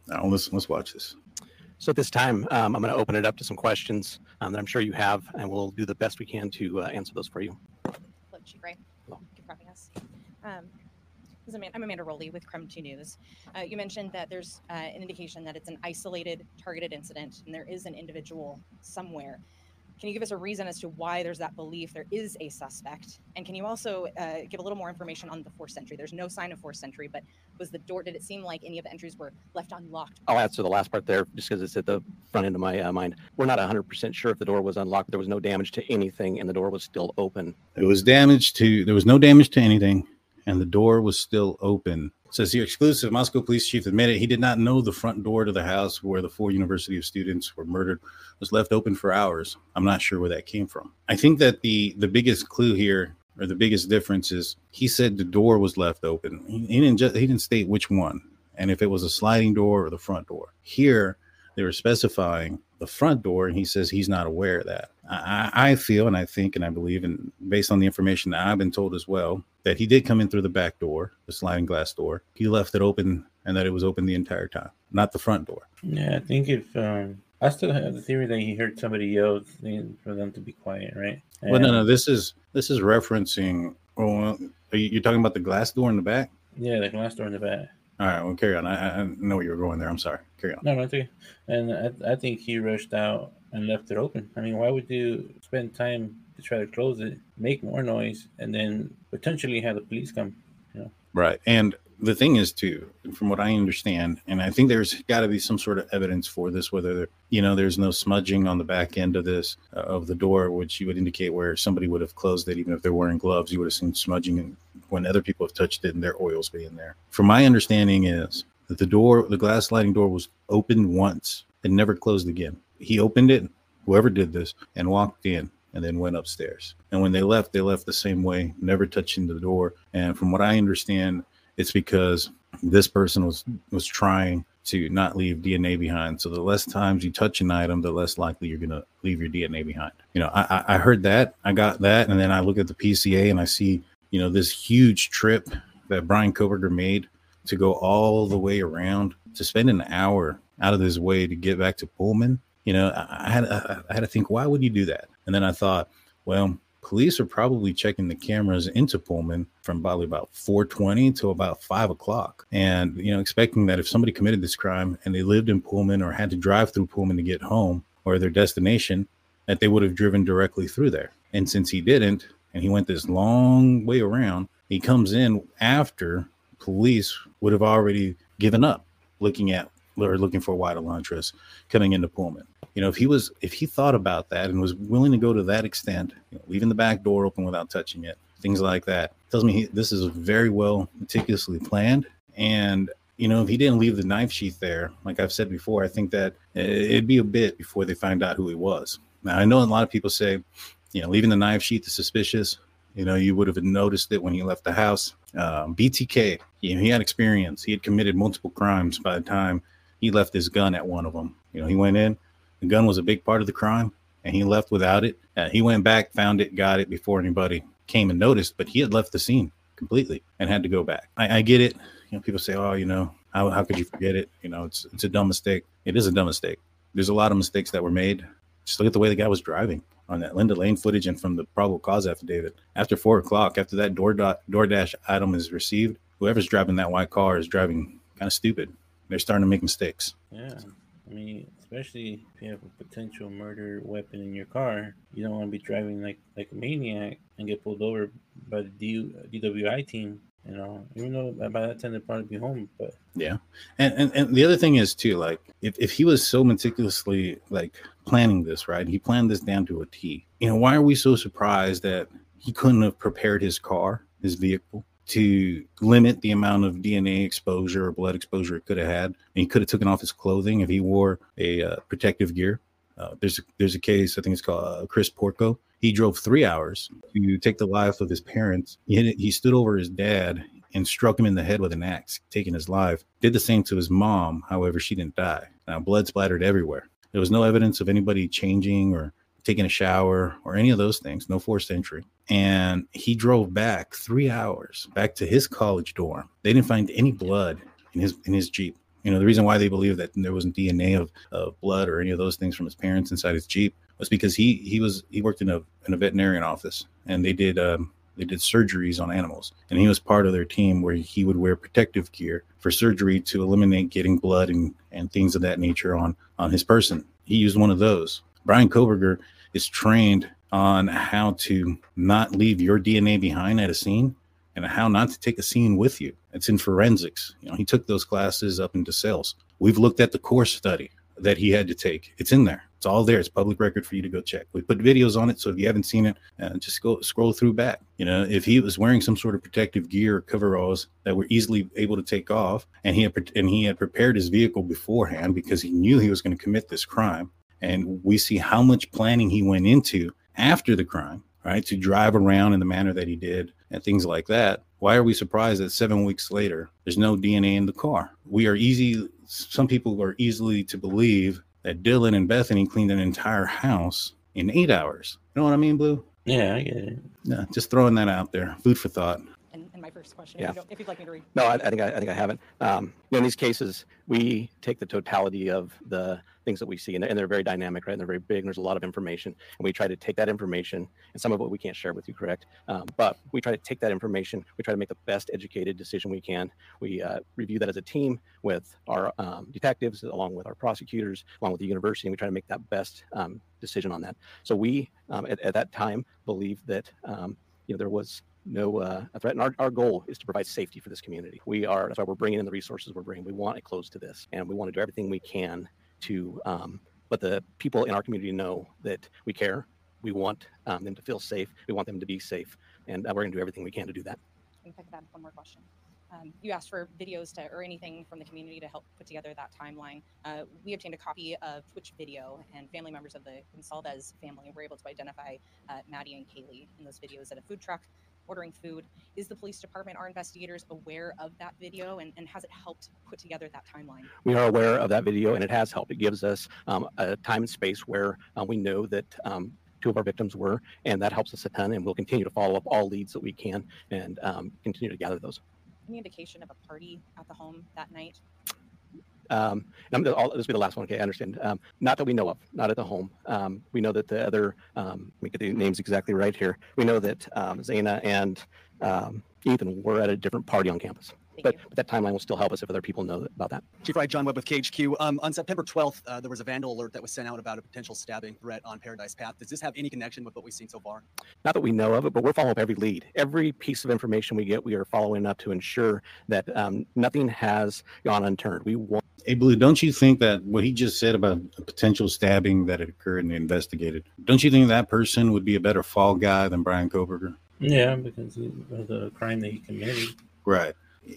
Now let's let's watch this. So at this time, um, I'm going to open it up to some questions um, that I'm sure you have, and we'll do the best we can to uh, answer those for you. Hello, Chief Fry. Thank you for having us. Um, this is Aman- I'm Amanda Rowley with Crime 2 News. Uh, you mentioned that there's uh, an indication that it's an isolated, targeted incident, and there is an individual somewhere. Can you give us a reason as to why there's that belief there is a suspect? And can you also uh, give a little more information on the fourth century? There's no sign of fourth century, but was the door? Did it seem like any of the entries were left unlocked? I'll answer the last part there just because it's at the front end of my uh, mind. We're not 100% sure if the door was unlocked. There was no damage to anything, and the door was still open. It was damage to there was no damage to anything, and the door was still open. Says here, exclusive Moscow police chief admitted he did not know the front door to the house where the four university of students were murdered was left open for hours. I'm not sure where that came from. I think that the the biggest clue here or the biggest difference is he said the door was left open. He, he didn't just he didn't state which one and if it was a sliding door or the front door. Here they were specifying the front door, and he says he's not aware of that. I, I feel and I think and I believe, and based on the information that I've been told as well, that he did come in through the back door, the sliding glass door. He left it open and that it was open the entire time, not the front door. Yeah, I think if um, I still have the theory that he heard somebody yell for them to be quiet, right? And well, no, no, this is this is referencing. Oh, are you, you're talking about the glass door in the back? Yeah, the glass door in the back. All right, well, carry on. I, I know where you were going there. I'm sorry. Carry on. No, no, okay. And I, I think he rushed out and left it open. I mean, why would you spend time to try to close it, make more noise, and then potentially have the police come? You know? Right. And the thing is too from what i understand and i think there's got to be some sort of evidence for this whether you know there's no smudging on the back end of this uh, of the door which you would indicate where somebody would have closed it even if they're wearing gloves you would have seen smudging when other people have touched it and their oils being there from my understanding is that the door the glass sliding door was opened once and never closed again he opened it whoever did this and walked in and then went upstairs. And when they left, they left the same way, never touching the door. And from what I understand, it's because this person was was trying to not leave DNA behind. So the less times you touch an item, the less likely you're gonna leave your DNA behind. You know, I, I heard that, I got that, and then I look at the PCA and I see, you know, this huge trip that Bryan Kohberger made to go all the way around to spend an hour out of his way to get back to Pullman. You know, I, I had I had to think, why would you do that? And then I thought, well, police are probably checking the cameras into Pullman from probably about 420 to about five o'clock. And, you know, expecting that if somebody committed this crime and they lived in Pullman or had to drive through Pullman to get home or their destination, that they would have driven directly through there. And since he didn't, and he went this long way around, he comes in after police would have already given up looking at or looking for a white Elantras coming into Pullman. You know, if he was, if he thought about that and was willing to go to that extent, you know, leaving the back door open without touching it, things like that, tells me he, this is very well meticulously planned. And you know, if he didn't leave the knife sheath there, like I've said before, I think that it'd be a bit before they find out who he was. Now, I know a lot of people say, you know, leaving the knife sheath is suspicious. You know, you would have noticed it when he left the house. Um, BTK, you know, he had experience. He had committed multiple crimes by the time he left his gun at one of them. You know, he went in, the gun was a big part of the crime, and he left without it. Uh, he went back, found it, got it before anybody came and noticed, but he had left the scene completely and had to go back. I, I get it. You know, people say, "Oh, you know, how, how could you forget it?" You know, it's it's a dumb mistake. It is a dumb mistake. There's a lot of mistakes that were made. Just look at the way the guy was driving on that Linda Lane footage and from the probable cause affidavit. After four o'clock, after that door DoorDash item is received, whoever's driving that white car is driving kind of stupid. They're starting to make mistakes. Yeah, I mean, especially if you have a potential murder weapon in your car, you don't want to be driving like like a maniac and get pulled over by the D, DWI team. You know, even though by that time they'd probably be home, but yeah. And, and and the other thing is too, like if, if he was so meticulously like planning this, right? He planned this down to a T. You know, why are we so surprised that he couldn't have prepared his car, his vehicle, to limit the amount of DNA exposure or blood exposure it could have had. And he could have taken off his clothing if he wore a uh, protective gear. Uh, there's a, there's a case I think it's called uh, Chris Porco. He drove three hours to take the life of his parents. He he stood over his dad and struck him in the head with an axe, taking his life. Did the same to his mom. However, she didn't die. Now blood splattered everywhere. There was no evidence of anybody changing or taking a shower or any of those things, no forced entry. And he drove back three hours back to his college dorm. They didn't find any blood in his in his Jeep. You know, the reason why they believe that there wasn't DNA of, of blood or any of those things from his parents inside his Jeep was because he he was he worked in a in a veterinarian office and they did um, they did surgeries on animals and he was part of their team where he would wear protective gear for surgery to eliminate getting blood and, and things of that nature on on his person he used one of those bryan kohberger is trained on how to not leave your DNA behind at a scene and how not to take a scene with you. It's in forensics. You know, he took those classes up in DeSales. We've looked at the course study that he had to take. It's in there. It's all there. It's public record for you to go check. We put videos on it, so if you haven't seen it, uh, just go scroll through back. You know, if he was wearing some sort of protective gear or coveralls that were easily able to take off, and he had and he had prepared his vehicle beforehand because he knew he was going to commit this crime, and we see how much planning he went into after the crime, right, to drive around in the manner that he did and things like that. Why are we surprised that seven weeks later there's no DNA in the car? We are easy, some people are easily to believe that Dylan and Bethany cleaned an entire house in eight hours. You know what I mean, Blue? Yeah, I get it. Yeah, just throwing that out there. Food for thought. My first question, Yeah. if, you if you'd like me to read. No, I, I think I, I think I haven't. Um, in these cases, we take the totality of the things that we see, and they're, and they're very dynamic, right? And they're very big, and there's a lot of information. And we try to take that information, and some of it we can't share with you, correct? Um, but we try to take that information. We try to make the best educated decision we can. We uh, review that as a team with our um, detectives, along with our prosecutors, along with the university, and we try to make that best um, decision on that. So we, um, at, at that time, believe that um, you know there was no uh, threat. And our, our goal is to provide safety for this community. We are, that's why we're bringing in the resources we're bringing. We want it close to this, and we want to do everything we can to um, let the people in our community know that we care. We want um, them to feel safe. We want them to be safe, and uh, we're going to do everything we can to do that. Could add one more question. Um, you asked for videos to, or anything from the community to help put together that timeline. Uh, we obtained a copy of Twitch video, and family members of the Goncalves family were able to identify uh, Maddie and Kaylee in those videos at a food truck ordering food. Is the police department, our investigators, aware of that video, and, and has it helped put together that timeline? We are aware of that video, and it has helped. It gives us um, a time and space where uh, we know that um, two of our victims were, and that helps us a ton. And we'll continue to follow up all leads that we can and um, continue to gather those. Any indication of a party at the home that night? Um, and I'll, this will be the last one. Okay, I understand. Um, not that we know of, not at the home. Um, we know that the other, um, me get the names exactly right here. We know that um, Xana and um, Ethan were at a different party on campus. But, but that timeline will still help us if other people know about that. Chief Fry, John Webb with KHQ. Um, on September 12th, uh, there was a vandal alert that was sent out about a potential stabbing threat on Paradise Path. Does this have any connection with what we've seen so far? Not that we know of it, but we're following up every lead. Every piece of information we get, we are following up to ensure that um, nothing has gone unturned. We want Hey, Blue, don't you think that what he just said about a potential stabbing that had occurred and investigated, don't you think that person would be a better fall guy than Bryan Kohberger? Yeah, because of the crime that he committed. Right.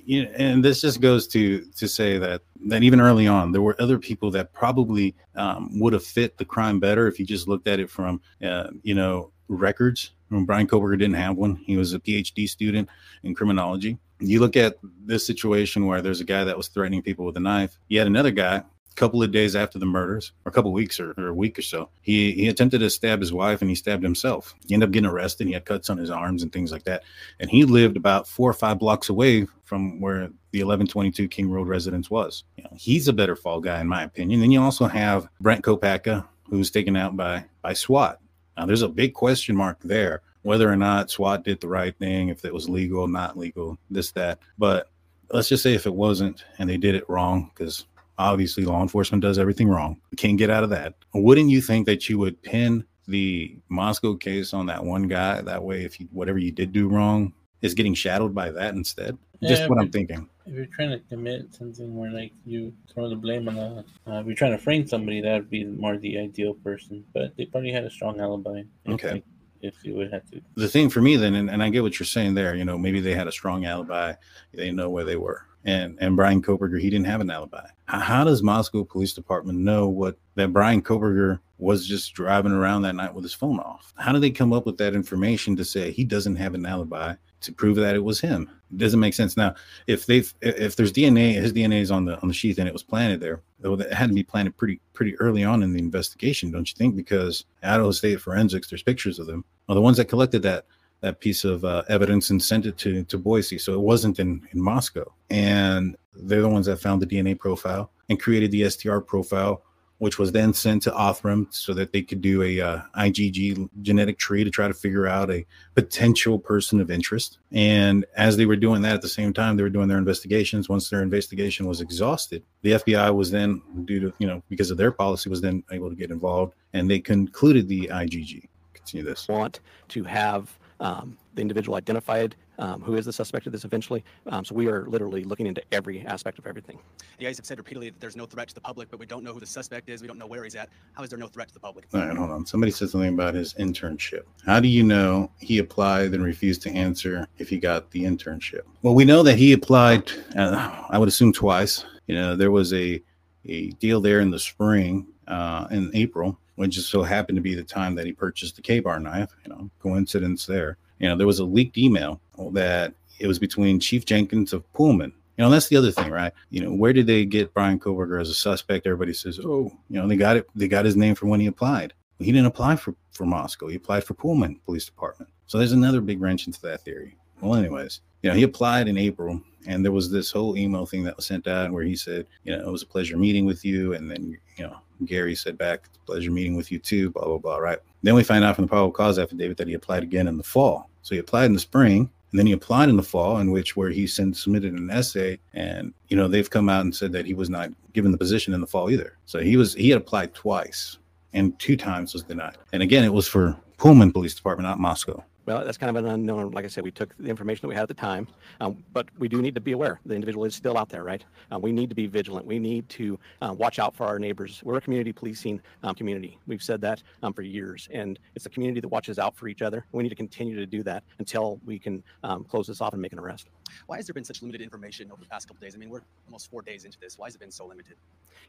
And this just goes to to say that that even early on there were other people that probably um, would have fit the crime better if you just looked at it from uh, you know records. When Bryan Kohberger didn't have one, he was a PhD student in criminology. You look at this situation where there's a guy that was threatening people with a knife. You had another guy couple of days after the murders, or a couple of weeks or, or a week or so, he he attempted to stab his wife and he stabbed himself. He ended up getting arrested. He had cuts on his arms and things like that. And he lived about four or five blocks away from where the 1122 King Road residence was. You know, he's a better fall guy in my opinion. Then you also have Brent Kopacka, who's taken out by by SWAT. Now there's a big question mark there whether or not SWAT did the right thing, if it was legal, not legal, this that. But let's just say if it wasn't and they did it wrong, because obviously law enforcement does everything wrong. You can't get out of that. Wouldn't you think that you would pin the Moscow case on that one guy? That way, if you whatever you did do wrong is getting shadowed by that instead. Just what I'm thinking. If you're trying to commit something where like you throw the blame on the, uh, if you're trying to frame somebody, that would be more the ideal person. But they probably had a strong alibi. Okay. like, if you would have to. the thing for me then and, and i get what you're saying there you know maybe they had a strong alibi they know where they were and and bryan kohberger he didn't have an alibi. How, does moscow police department know what that bryan kohberger was just driving around that night with his phone off? How do they come up with that information to say he doesn't have an alibi to prove that it was him? It doesn't make sense. Now if they've if there's dna his dna is on the on the sheath and it was planted there though that had to be planted pretty pretty early on in the investigation don't you think? Because idaho state forensics there's pictures of them. Are the ones that collected that that piece of uh, evidence and sent it to to Boise. So it wasn't in in Moscow, and they're the ones that found the DNA profile and created the STR profile, which was then sent to Othram so that they could do a uh, IgG genetic tree to try to figure out a potential person of interest. And as they were doing that at the same time, they were doing their investigations. Once their investigation was exhausted, the FBI was then, due to you know because of their policy, was then able to get involved, and they concluded the IgG. Continue this. want to have um, the individual identified um, who is the suspect of this eventually. Um, so we are literally looking into every aspect of everything. You guys have said repeatedly that there's no threat to the public, but we don't know who the suspect is. We don't know where he's at. How is there no threat to the public? All right, hold on. Somebody said something about his internship. How do you know he applied and refused to answer if he got the internship? Well, we know that he applied. Uh, I would assume twice. You know, there was a a deal there in the spring, uh, in April, which just so happened to be the time that he purchased the K-bar knife. You know, coincidence there. You know, there was a leaked email that it was between Chief Jenkins of Pullman. You know, that's the other thing, right? You know, where did they get Bryan Kohberger as a suspect? Everybody says, oh, you know, they got it. They got his name from when he applied. he didn't apply for for Moscow. He applied for Pullman Police Department. So there's another big wrench into that theory. Well, anyways, you know, he applied in April, and there was this whole email thing that was sent out where he said, you know, it was a pleasure meeting with you, and then you know, Gary said back, pleasure meeting with you too, blah blah blah. Right. Then we find out from the probable cause affidavit that he applied again in the fall. So he applied in the spring, and then he applied in the fall, in which where he sent, submitted an essay, and you know they've come out and said that he was not given the position in the fall either. So he was he had applied twice, and two times was denied. And again, it was for Pullman Police Department, not Moscow. Well, that's kind of an unknown. Like I said, we took the information that we had at the time, um, but we do need to be aware the individual is still out there, right? Uh, we need to be vigilant. We need to uh, watch out for our neighbors. We're a community policing um, community. We've said that um, for years, and it's a community that watches out for each other. We need to continue to do that until we can um, close this off and make an arrest. Why has there been such limited information over the past couple days? I mean, we're almost four days into this. Why has it been so limited?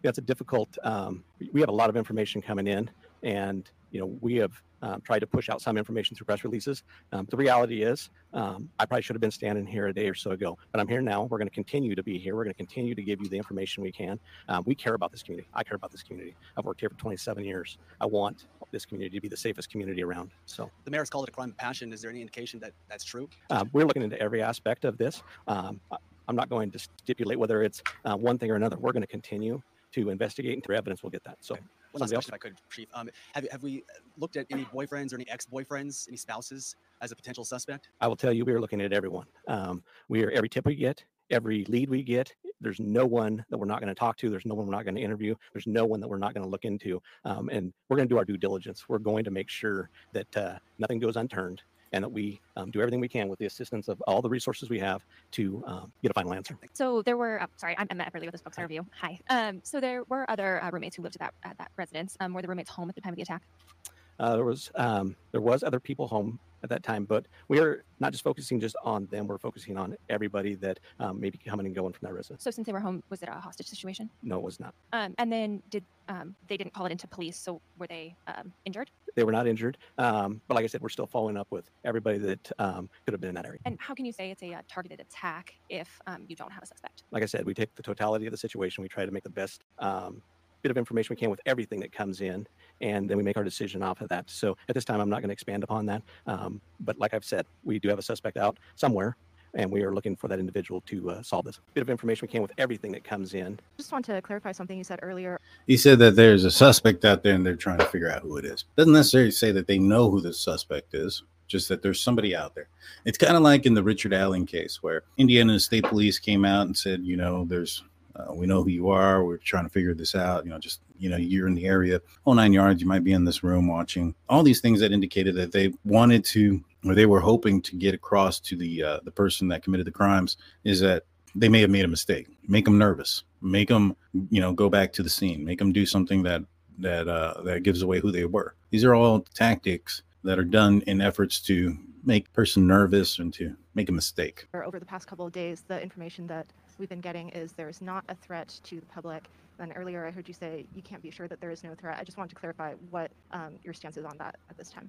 Yeah, it's a difficult. Um, we have a lot of information coming in, and you know we have um, tried to push out some information through press releases. Um, the reality is, um, I probably should have been standing here a day or so ago, but I'm here now. We're going to continue to be here. We're going to continue to give you the information we can. Um, we care about this community. I care about this community. I've worked here for 27 years. I want this community to be the safest community around. So The mayor's called it a crime of passion. Is there any indication that that's true? uh, we're looking into every aspect of this. Um, I'm not going to stipulate whether it's uh, one thing or another. We're going to continue to investigate and through evidence we'll get that. So One last question, if I could, Chief. Um, have, have we looked at any boyfriends or any ex-boyfriends, any spouses as a potential suspect? I will tell you, we are looking at everyone. Um, we are every tip we get, every lead we get. There's no one that we're not going to talk to. There's no one we're not going to interview. There's no one that we're not going to look into. Um, and we're going to do our due diligence. We're going to make sure that uh, nothing goes unturned and that we um, do everything we can with the assistance of all the resources we have to um, get a final answer. So there were, oh, sorry, I'm Emma Epperly with this Books Review. Hi. Um, so there were other uh, roommates who lived at that at that residence. Um, were the roommates home at the time of the attack? Uh, there was um, there was other people home at that time, but we are not just focusing just on them. We're focusing on everybody that um, may be coming and going from that residence. So since they were home, was it a hostage situation? No, it was not. Um, and then did um, they didn't call it into police? So were they um, injured? They were not injured, um, but like I said, we're still following up with everybody that um, could have been in that area. And how can you say it's a uh, targeted attack if um, you don't have a suspect? Like I said, we take the totality of the situation. We try to make the best um, bit of information we can with everything that comes in, and then we make our decision off of that. So at this time, I'm not going to expand upon that. Um, but like I've said, we do have a suspect out somewhere, and we are looking for that individual to uh, solve this. Bit of information we can with everything that comes in. Just want to clarify something you said earlier. He said that there's a suspect out there and they're trying to figure out who it is. Doesn't necessarily say that they know who the suspect is, just that there's somebody out there. It's kind of like in the Richard Allen case where Indiana State Police came out and said, you know, there's uh, we know who you are. We're trying to figure this out. You know, just you know, you're in the area, whole nine yards. You might be in this room watching. All these things that indicated that they wanted to, or they were hoping to get across to the uh, the person that committed the crimes, is that they may have made a mistake. Make them nervous. Make them, you know, go back to the scene. Make them do something that that uh, that gives away who they were. These are all tactics that are done in efforts to make person nervous and to make a mistake. Over the past couple of days, the information that we've been getting is there's not a threat to the public. And earlier, I heard you say you can't be sure that there is no threat. I just wanted to clarify what um, your stance is on that at this time.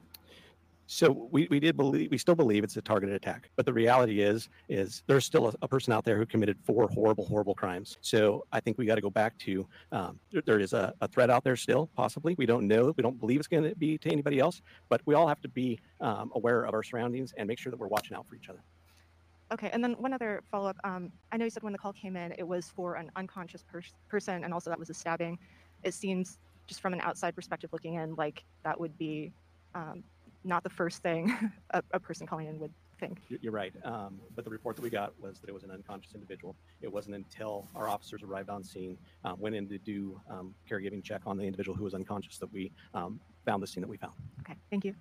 So we, we did believe we still believe it's a targeted attack, but the reality is is there's still a, a person out there who committed four horrible horrible crimes. So I think we got to go back to um, there, there is a, a threat out there still possibly. We don't know. We don't believe it's going to be to anybody else, but we all have to be um, aware of our surroundings and make sure that we're watching out for each other. Okay, and then one other follow-up. Um, I know you said when the call came in, it was for an unconscious pers- person, and also that was a stabbing. It seems, just from an outside perspective looking in, like that would be um, not the first thing a, a person calling in would think. You- You're right. Um, but the report that we got was that it was an unconscious individual. It wasn't until our officers arrived on scene, uh, went in to do um, caregiving check on the individual who was unconscious that we um, found the scene that we found. Okay, thank you.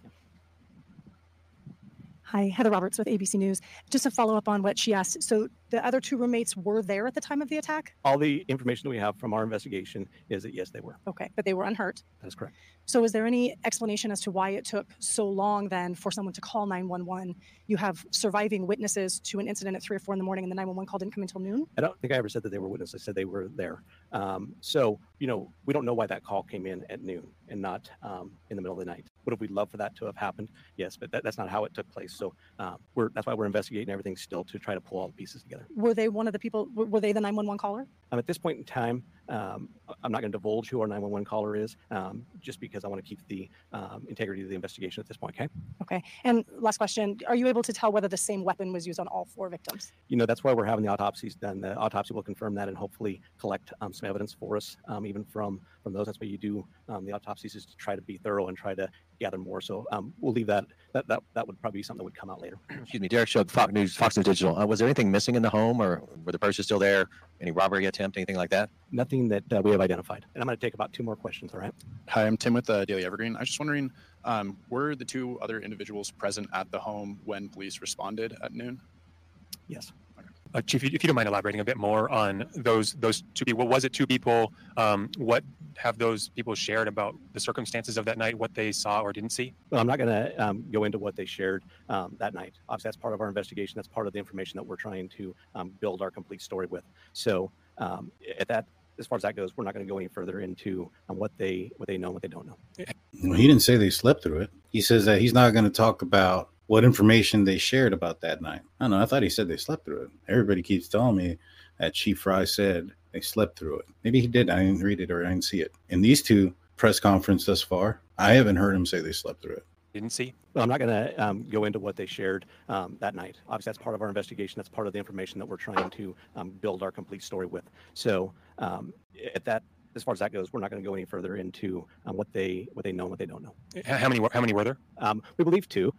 Hi, Heather Roberts with ABC News. Just to follow up on what she asked. So the other two roommates were there at the time of the attack? All the information that we have from our investigation is that yes, they were. Okay, but they were unhurt. That is correct. So is there any explanation as to why it took so long then for someone to call 911? You have surviving witnesses to an incident at three or four in the morning and the 911 call didn't come until noon? I don't think I ever said that they were witnesses. I said they were there. Um, so, you know, we don't know why that call came in at noon and not um, in the middle of the night. Would have we loved for that to have happened? Yes, but that, that's not how it took place. So um, we're, that's why we're investigating everything still to try to pull all the pieces together. Were they one of the people, were they the 911 caller? Um, at this point in time, um, I'm not going to divulge who our 911 caller is, um, just because I want to keep the um, integrity of the investigation at this point. Okay. Okay. And last question: Are you able to tell whether the same weapon was used on all four victims? You know, that's why we're having the autopsies done. The autopsy will confirm that and hopefully collect um, some evidence for us, um, even from from those. That's why you do um, the autopsies is to try to be thorough and try to gather more. So um, we'll leave that. That that that would probably be something that would come out later. Excuse me, Derek Shug, Fox News, Fox News Digital. Uh, was there anything missing in the home, or were the purses still there? Any robbery attempt, anything like that? Nothing that uh, we have identified. And I'm going to take about two more questions. All right. Hi, I'm Tim with the Daily Evergreen. I was just wondering, um, were the two other individuals present at the home when police responded at noon? Yes. Uh, Chief, if you don't mind elaborating a bit more on those those two people, what was it two people? Um, what have those people shared about the circumstances of that night, what they saw or didn't see? Well, I'm not going to um, go into what they shared um, that night. Obviously, that's part of our investigation. That's part of the information that we're trying to um, build our complete story with. So, um, at that, as far as that goes, we're not going to go any further into um, what they what they know, and what they don't know. Well, he didn't say they slept through it. He says that he's not going to talk about what information they shared about that night. I don't know. I thought he said they slept through it. Everybody keeps telling me that Chief Fry said they slept through it. Maybe he did. I didn't read it or I didn't see it. In these two press conference thus far, I haven't heard him say they slept through it. Didn't see. Well, I'm not going to um, go into what they shared um, that night. Obviously, that's part of our investigation. That's part of the information that we're trying to um, build our complete story with. So, um, at that, as far as that goes, we're not going to go any further into um, what they what they know and what they don't know. How many? were- How many were there? Um, we believe two.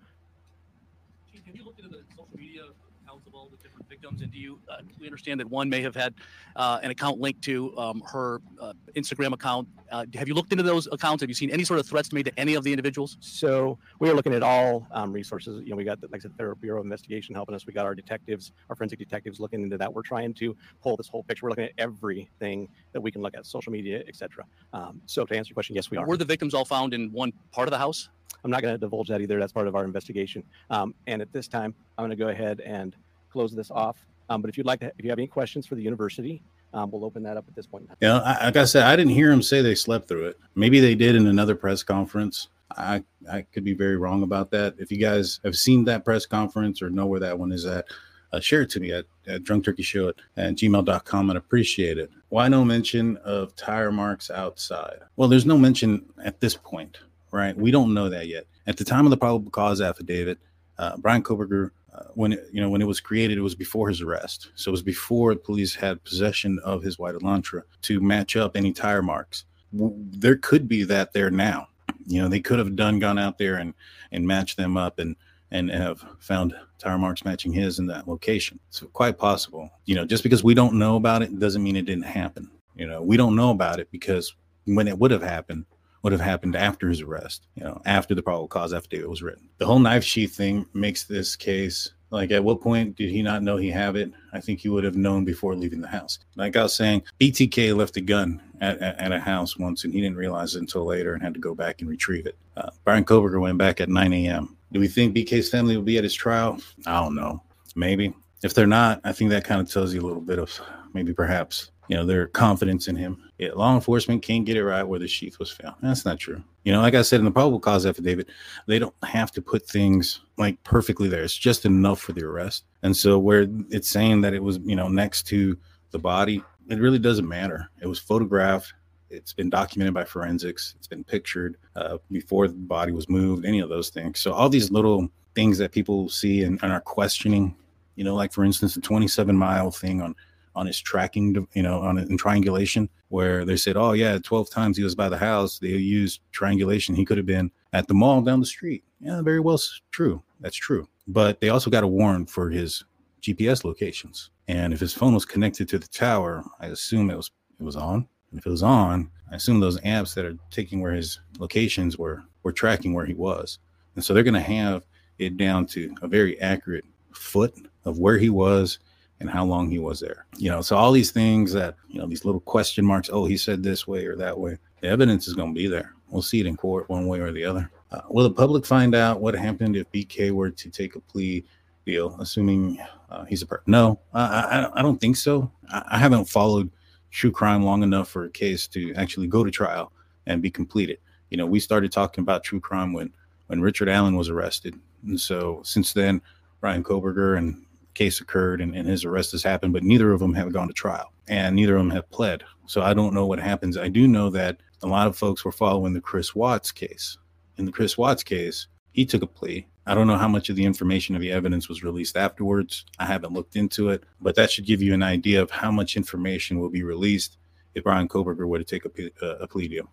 Have you looked into the social media accounts of all the different victims? And do you, uh, we understand that one may have had uh, an account linked to um, her uh, Instagram account. Uh, have you looked into those accounts? Have you seen any sort of threats made to any of the individuals? So we are looking at all um, resources. You know, we got, like I said, the Bureau of Investigation helping us. We got our detectives, our forensic detectives looking into that. We're trying to pull this whole picture. We're looking at everything that we can look at, social media, etc. Um, so to answer your question, yes, we are. Were the victims all found in one part of the house? I'm not going to divulge that either. That's part of our investigation. Um, and at this time, I'm going to go ahead and close this off. Um, but if you'd like to, if you have any questions for the university, um, we'll open that up at this point. Know, I, like I said, I didn't hear him say they slept through it. Maybe they did in another press conference. I I could be very wrong about that. If you guys have seen that press conference or know where that one is at, uh, share it to me at, at drunkturkeyshow at, at gmail.com and appreciate it. Why no mention of tire marks outside? Well, there's no mention at this point, right? We don't know that yet. At the time of the probable cause affidavit, uh, Bryan Kohberger, uh, when it, you know when it was created, it was before his arrest. So it was before the police had possession of his white Elantra to match up any tire marks. There could be that there now. You know, they could have done gone out there and and matched them up and and have found tire marks matching his in that location. So quite possible. You know, just because we don't know about it doesn't mean it didn't happen. You know, we don't know about it because when it would have happened would have happened after his arrest, you know, after the probable cause affidavit was written. The whole knife sheath thing makes this case like at what point did he not know he have it? I think he would have known before leaving the house. Like I was saying, BTK left a gun at, at, at a house once and he didn't realize it until later and had to go back and retrieve it. Uh, Bryan Kohberger went back at 9 a.m. Do we think BK's family will be at his trial? I don't know. Maybe. If they're not, I think that kind of tells you a little bit of maybe perhaps you know their confidence in him. Yeah, law enforcement can't get it right where the sheath was found. That's not true. You know, like I said in the probable cause affidavit, they don't have to put things like perfectly there. It's just enough for the arrest. And so where it's saying that it was, you know, next to the body, it really doesn't matter. It was photographed. It's been documented by forensics. It's been pictured uh, before the body was moved. Any of those things. So all these little things that people see and, and are questioning, you know, like for instance, the 27 mile thing on on his tracking, you know, on in triangulation, where they said, oh yeah, 12 times he was by the house. They used triangulation. He could have been at the mall down the street. Yeah, very well true. That's true. But they also got a warrant for his GPS locations. And if his phone was connected to the tower, I assume it was it was on. And if it was on, I assume those apps that are taking where his locations were were tracking where he was. And so they're going to have it down to a very accurate foot of where he was and how long he was there. You know, so all these things that, you know, these little question marks, oh, he said this way or that way. The evidence is going to be there. We'll see it in court one way or the other. Uh, will the public find out what happened if BK were to take a plea deal, assuming uh, he's a per? No, I, I, I don't think so. I, I haven't followed true crime long enough for a case to actually go to trial and be completed. You know, we started talking about true crime when when Richard Allen was arrested, and so since then, Bryan Kohberger and case occurred and, and his arrest has happened, but neither of them have gone to trial and neither of them have pled. So I don't know what happens. I do know that a lot of folks were following the Chris Watts case. In the Chris Watts case, he took a plea. I don't know how much of the information of the evidence was released afterwards. I haven't looked into it, but that should give you an idea of how much information will be released if Bryan Kohberger were to take a, uh, a, plea deal.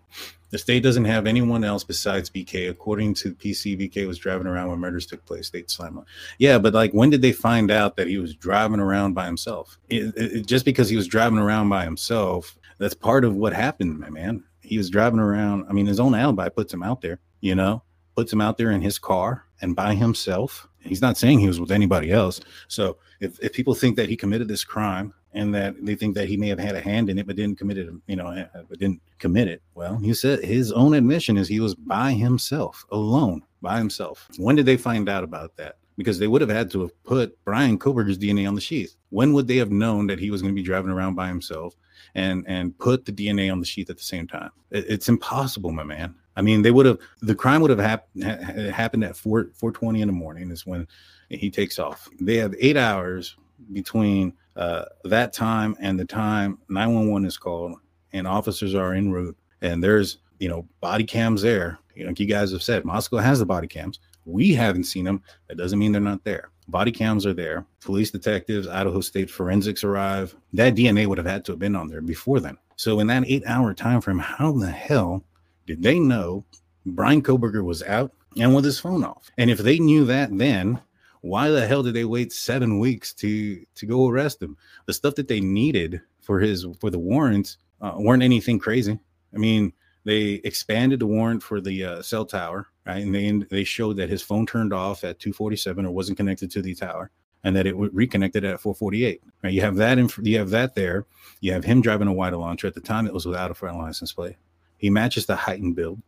The state doesn't have anyone else besides BK. According to PC, BK was driving around when murders took place. State slam. Yeah, but like, when did they find out that he was driving around by himself? It, it, just because he was driving around by himself, that's part of what happened, my man. He was driving around. I mean, his own alibi puts him out there. You know, puts him out there in his car and by himself. He's not saying he was with anybody else. So if, if people think that he committed this crime and that they think that he may have had a hand in it but didn't commit it, you know, uh, uh, but didn't commit it. Well, he said his own admission is he was by himself, alone, by himself. When did they find out about that? Because they would have had to have put Bryan Kohberger's DNA on the sheath. When would they have known that he was going to be driving around by himself and and put the DNA on the sheath at the same time? It, it's impossible, my man. I mean, they would have the crime would have hap- ha- happened at four four twenty in the morning is when he takes off. They have eight hours between uh, that time and the time 911 is called and officers are en route and there's you know body cams there. You know, like you guys have said moscow has the body cams. We haven't seen them. That doesn't mean they're not there. Body cams are there. Police detectives idaho state forensics arrive. That dna would have had to have been on there before then. So in that eight hour time frame how the hell did they know bryan kohberger was out and with his phone off? And if they knew that then why the hell did they wait seven weeks to to go arrest him? The stuff that they needed for his for the warrants uh, weren't anything crazy. I mean, they expanded the warrant for the uh, cell tower, right? And they they showed that his phone turned off at 247 or wasn't connected to the tower, and that it reconnected at 448. Right? You have that. You have that there. You have him driving a white Elantra at the time. It was without a front license plate. He matches the height and build,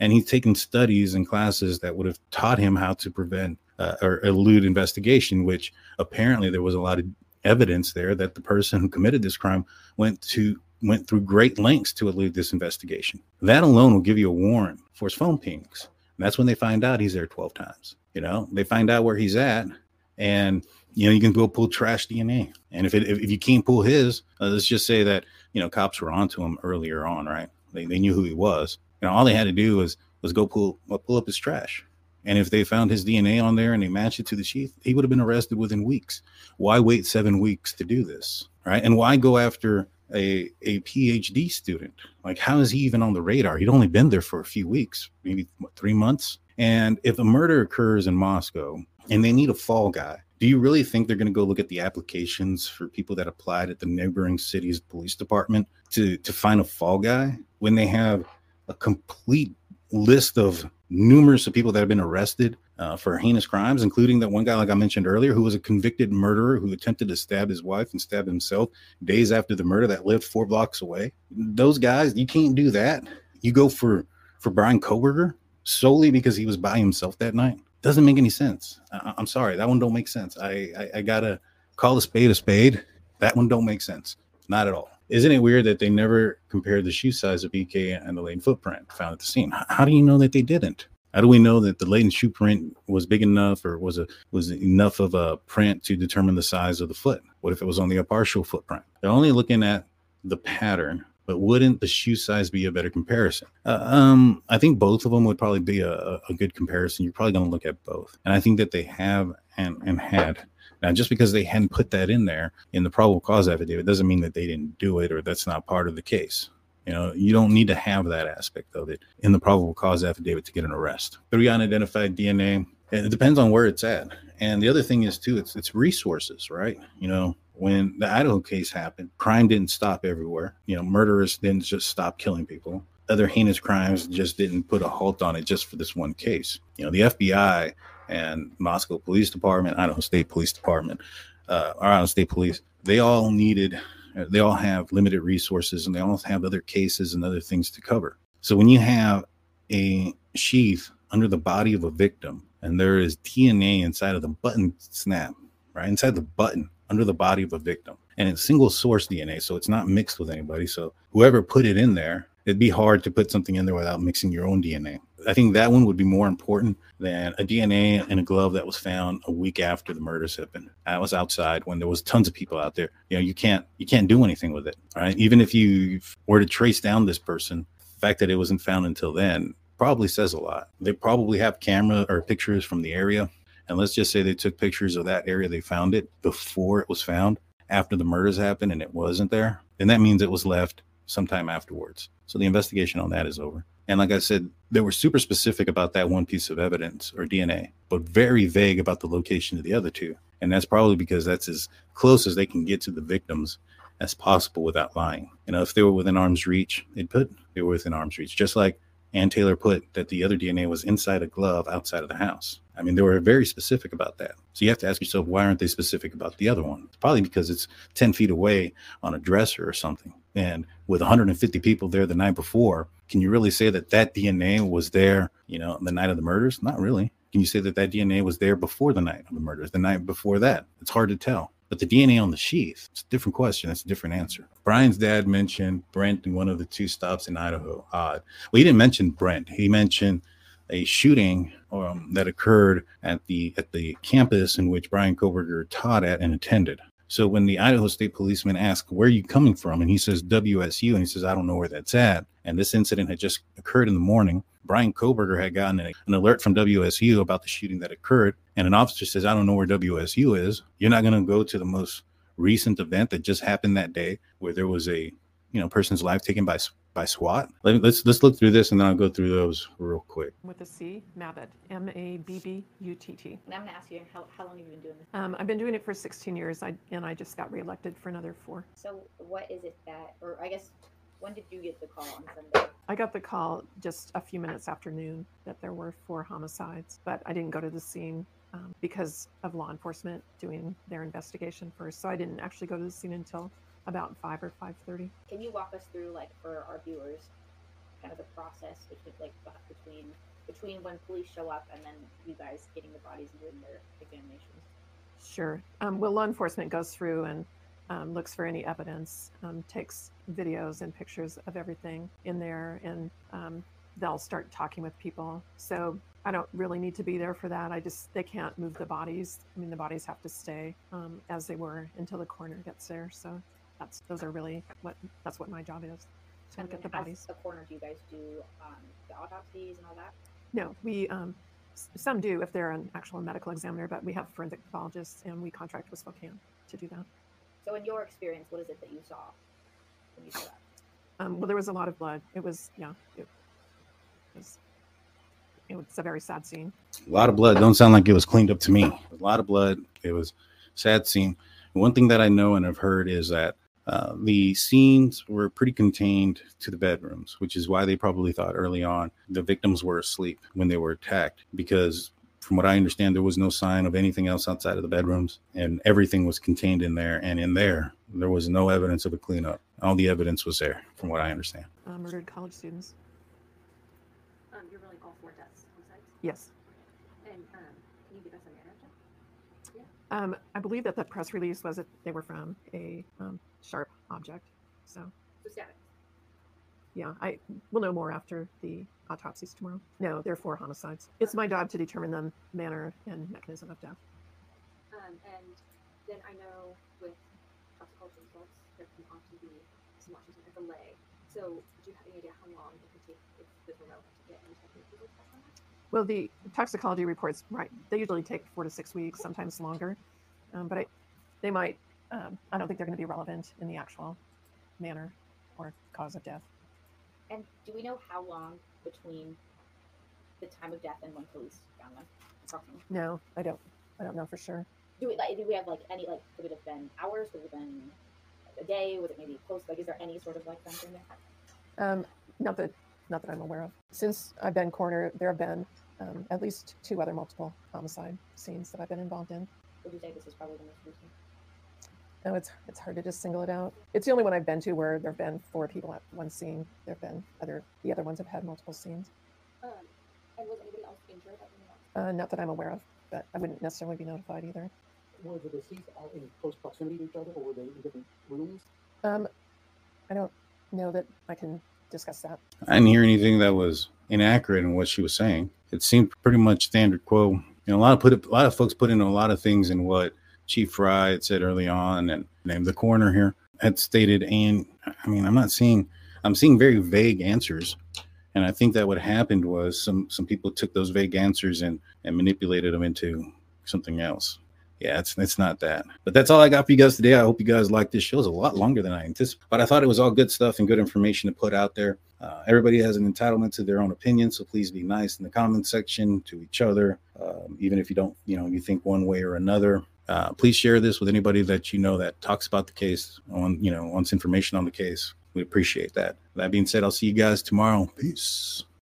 and he's taken studies and classes that would have taught him how to prevent uh, or elude investigation, which apparently there was a lot of evidence there that the person who committed this crime went to went through great lengths to elude this investigation. That alone will give you a warrant for his phone pings. And that's when they find out he's there 12 times. You know, they find out where he's at, and you know you can go pull trash DNA. And if it, if, you can't pull his, uh, let's just say that you know cops were onto him earlier on, right? They, they knew who he was. You know, all they had to do was was go pull pull up his trash and if they found his DNA on there and they matched it to the sheath, he would have been arrested within weeks. Why wait seven weeks to do this? Right. And why go after a, a PhD student? Like, how is he even on the radar? He'd only been there for a few weeks, maybe what, three months. And if a murder occurs in Moscow and they need a fall guy, do you really think they're going to go look at the applications for people that applied at the neighboring city's police department to, to find a fall guy when they have a complete list of numerous of people that have been arrested uh, for heinous crimes, including that one guy, like I mentioned earlier, who was a convicted murderer who attempted to stab his wife and stab himself days after the murder that lived four blocks away. Those guys, you can't do that. You go for for Bryan Kohberger solely because he was by himself that night. Doesn't make any sense. I, am sorry, that one don't make sense. I, I I gotta call a spade a spade. That one don't make sense. Not at all. Isn't it weird that they never compared the shoe size of BK and the latent footprint found at the scene? How do you know that they didn't? How do we know that the latent shoe print was big enough or was a was enough of a print to determine the size of the foot? What if it was only a partial footprint? They're only looking at the pattern, but wouldn't the shoe size be a better comparison? Uh, um, I think both of them would probably be a, a good comparison. You're probably going to look at both, and I think that they have and and had now, just because they hadn't put that in there in the probable cause affidavit doesn't mean that they didn't do it or that's not part of the case. You know, you don't need to have that aspect of it in the probable cause affidavit to get an arrest. Three unidentified DNA, it depends on where it's at. And the other thing is too, it's it's resources, right? You know, when the Idaho case happened, crime didn't stop everywhere. You know, murderers didn't just stop killing people. Other heinous crimes just didn't put a halt on it just for this one case. You know, the FBI and Moscow Police Department, Idaho State Police Department, uh, Idaho State Police, they all needed, they all have limited resources and they all have other cases and other things to cover. So when you have a sheath under the body of a victim and there is DNA inside of the button snap, right? Inside the button under the body of a victim. And it's single source DNA, so it's not mixed with anybody. So whoever put it in there, it'd be hard to put something in there without mixing your own DNA. I think that one would be more important than a DNA in a glove that was found a week after the murders happened. I was outside when there was tons of people out there. You know, you can't you can't do anything with it. Right? Even if you were to trace down this person, the fact that it wasn't found until then probably says a lot. They probably have camera or pictures from the area. And let's just say they took pictures of that area they found it before it was found, after the murders happened and it wasn't there, then that means it was left sometime afterwards. So the investigation on that is over. And like I said, they were super specific about that one piece of evidence or DNA, but very vague about the location of the other two. And that's probably because that's as close as they can get to the victims as possible without lying. You know, if they were within arm's reach, they'd put they were within arm's reach, just like Anne Taylor put that the other DNA was inside a glove outside of the house. I mean, they were very specific about that. So you have to ask yourself, why aren't they specific about the other one? It's probably because it's 10 feet away on a dresser or something. And with 150 people there the night before, can you really say that that DNA was there, you know, the night of the murders? Not really. Can you say that that DNA was there before the night of the murders, the night before that? It's hard to tell. But the DNA on the sheath, it's a different question. It's a different answer. Bryan's dad mentioned Brent in one of the two stops in Idaho. Odd. Well, he didn't mention Brent. He mentioned a shooting um, that occurred at the at the campus in which Bryan Kohberger taught at and attended. So when the Idaho State policeman asked, "Where are you coming from?" and he says WSU, and he says, "I don't know where that's at." And this incident had just occurred in the morning. Bryan Kohberger had gotten an alert from WSU about the shooting that occurred, and an officer says, "I don't know where WSU is." You're not going to go to the most recent event that just happened that day, where there was a you know person's life taken by by SWAT. Let, let's let's look through this, and then I'll go through those real quick. with a C, Mabbutt, M A B B U T T. And I'm gonna ask you, how, how long have you been doing this? Um, I've been doing it for 16 years, I, and I just got reelected for another four. So what is it that, or I guess, when did you get the call on Sunday? I got the call just a few minutes after noon that there were four homicides, but I didn't go to the scene um, because of law enforcement doing their investigation first. So I didn't actually go to the scene until about five or 5:30. Can you walk us through, like, for our viewers, kind of the process between, like, between between when police show up and then you guys getting the bodies and doing their examinations? Sure. Um, well, law enforcement goes through and um, looks for any evidence, um, takes videos and pictures of everything in there, and um, they'll start talking with people. So I don't really need to be there for that. I just they can't move the bodies. I mean, the bodies have to stay um, as they were until the coroner gets there. So that's those are really what that's what my job is to And look at the bodies. The coroner, do you guys do um, the autopsies and all that? No, we um, some do if they're an actual medical examiner, but we have forensic pathologists and we contract with Spokane to do that. So in your experience, what is it that you saw when you saw that? Um, well, there was a lot of blood. It was yeah, it was it was a very sad scene. A lot of blood. Don't sound like it was cleaned up to me. A lot of blood. It was sad scene. One thing that I know and have heard is that uh, the scenes were pretty contained to the bedrooms, which is why they probably thought early on the victims were asleep when they were attacked. Because from what I understand, there was no sign of anything else outside of the bedrooms, and everything was contained in there. And in there, there was no evidence of a cleanup. All the evidence was there, from what I understand. Uh, murdered college students. Um, you're really all four deaths? Yes. And um, can you give us a manner of them? Yeah. Um, I believe that the press release was that they were from a um, sharp object. So So stabbing. yeah, I will know more after the autopsies tomorrow. No, there are four homicides. It's my job to determine the manner and mechanism of death. Um, and then I know with toxicology results, there can often be some Washington a delay. So do you have any idea how long it could take if the remote to get any type of approval test on that? Well, the toxicology reports, right? They usually take four to six weeks, sometimes longer. Um, but I, they might. Um, I don't think they're going to be relevant in the actual manner or cause of death. And do we know how long between the time of death and when police found them? No, I don't. I don't know for sure. Do we like? Do we have like any like? Could it have been hours? Could it have been a day? Was it maybe close? Like, is there any sort of like frame there? Um, not that, not that I'm aware of. Since I've been coroner, there have been um, at least two other multiple homicide scenes that I've been involved in. Would you say this is probably the most recent? No, it's it's hard to just single it out. It's the only one I've been to where there have been four people at one scene. There have been other the other ones have had multiple scenes. Um, and was anybody else injured Uh, not that I'm aware of, but I wouldn't necessarily be notified either. Were the deceased all in close proximity to each other, or were they in different rooms? Um, I don't know that I can discuss that. I didn't hear anything that was inaccurate in what she was saying. It seemed pretty much standard quo. Know, a lot of put a lot of folks put in a lot of things in what Chief Fry had said early on, and named the coroner here had stated. And I mean, I'm not seeing, I'm seeing very vague answers. And I think that what happened was some some people took those vague answers and and manipulated them into something else. Yeah, it's it's not that. But that's all I got for you guys today. I hope you guys like this show. It's a lot longer than I anticipated, but I thought it was all good stuff and good information to put out there. Uh, everybody has an entitlement to their own opinion, so please be nice in the comment section to each other, um, even if you don't, you know, you think one way or another. Uh, please share this with anybody that you know that talks about the case on, you know, wants information on the case. We appreciate that. That being said, I'll see you guys tomorrow. Peace.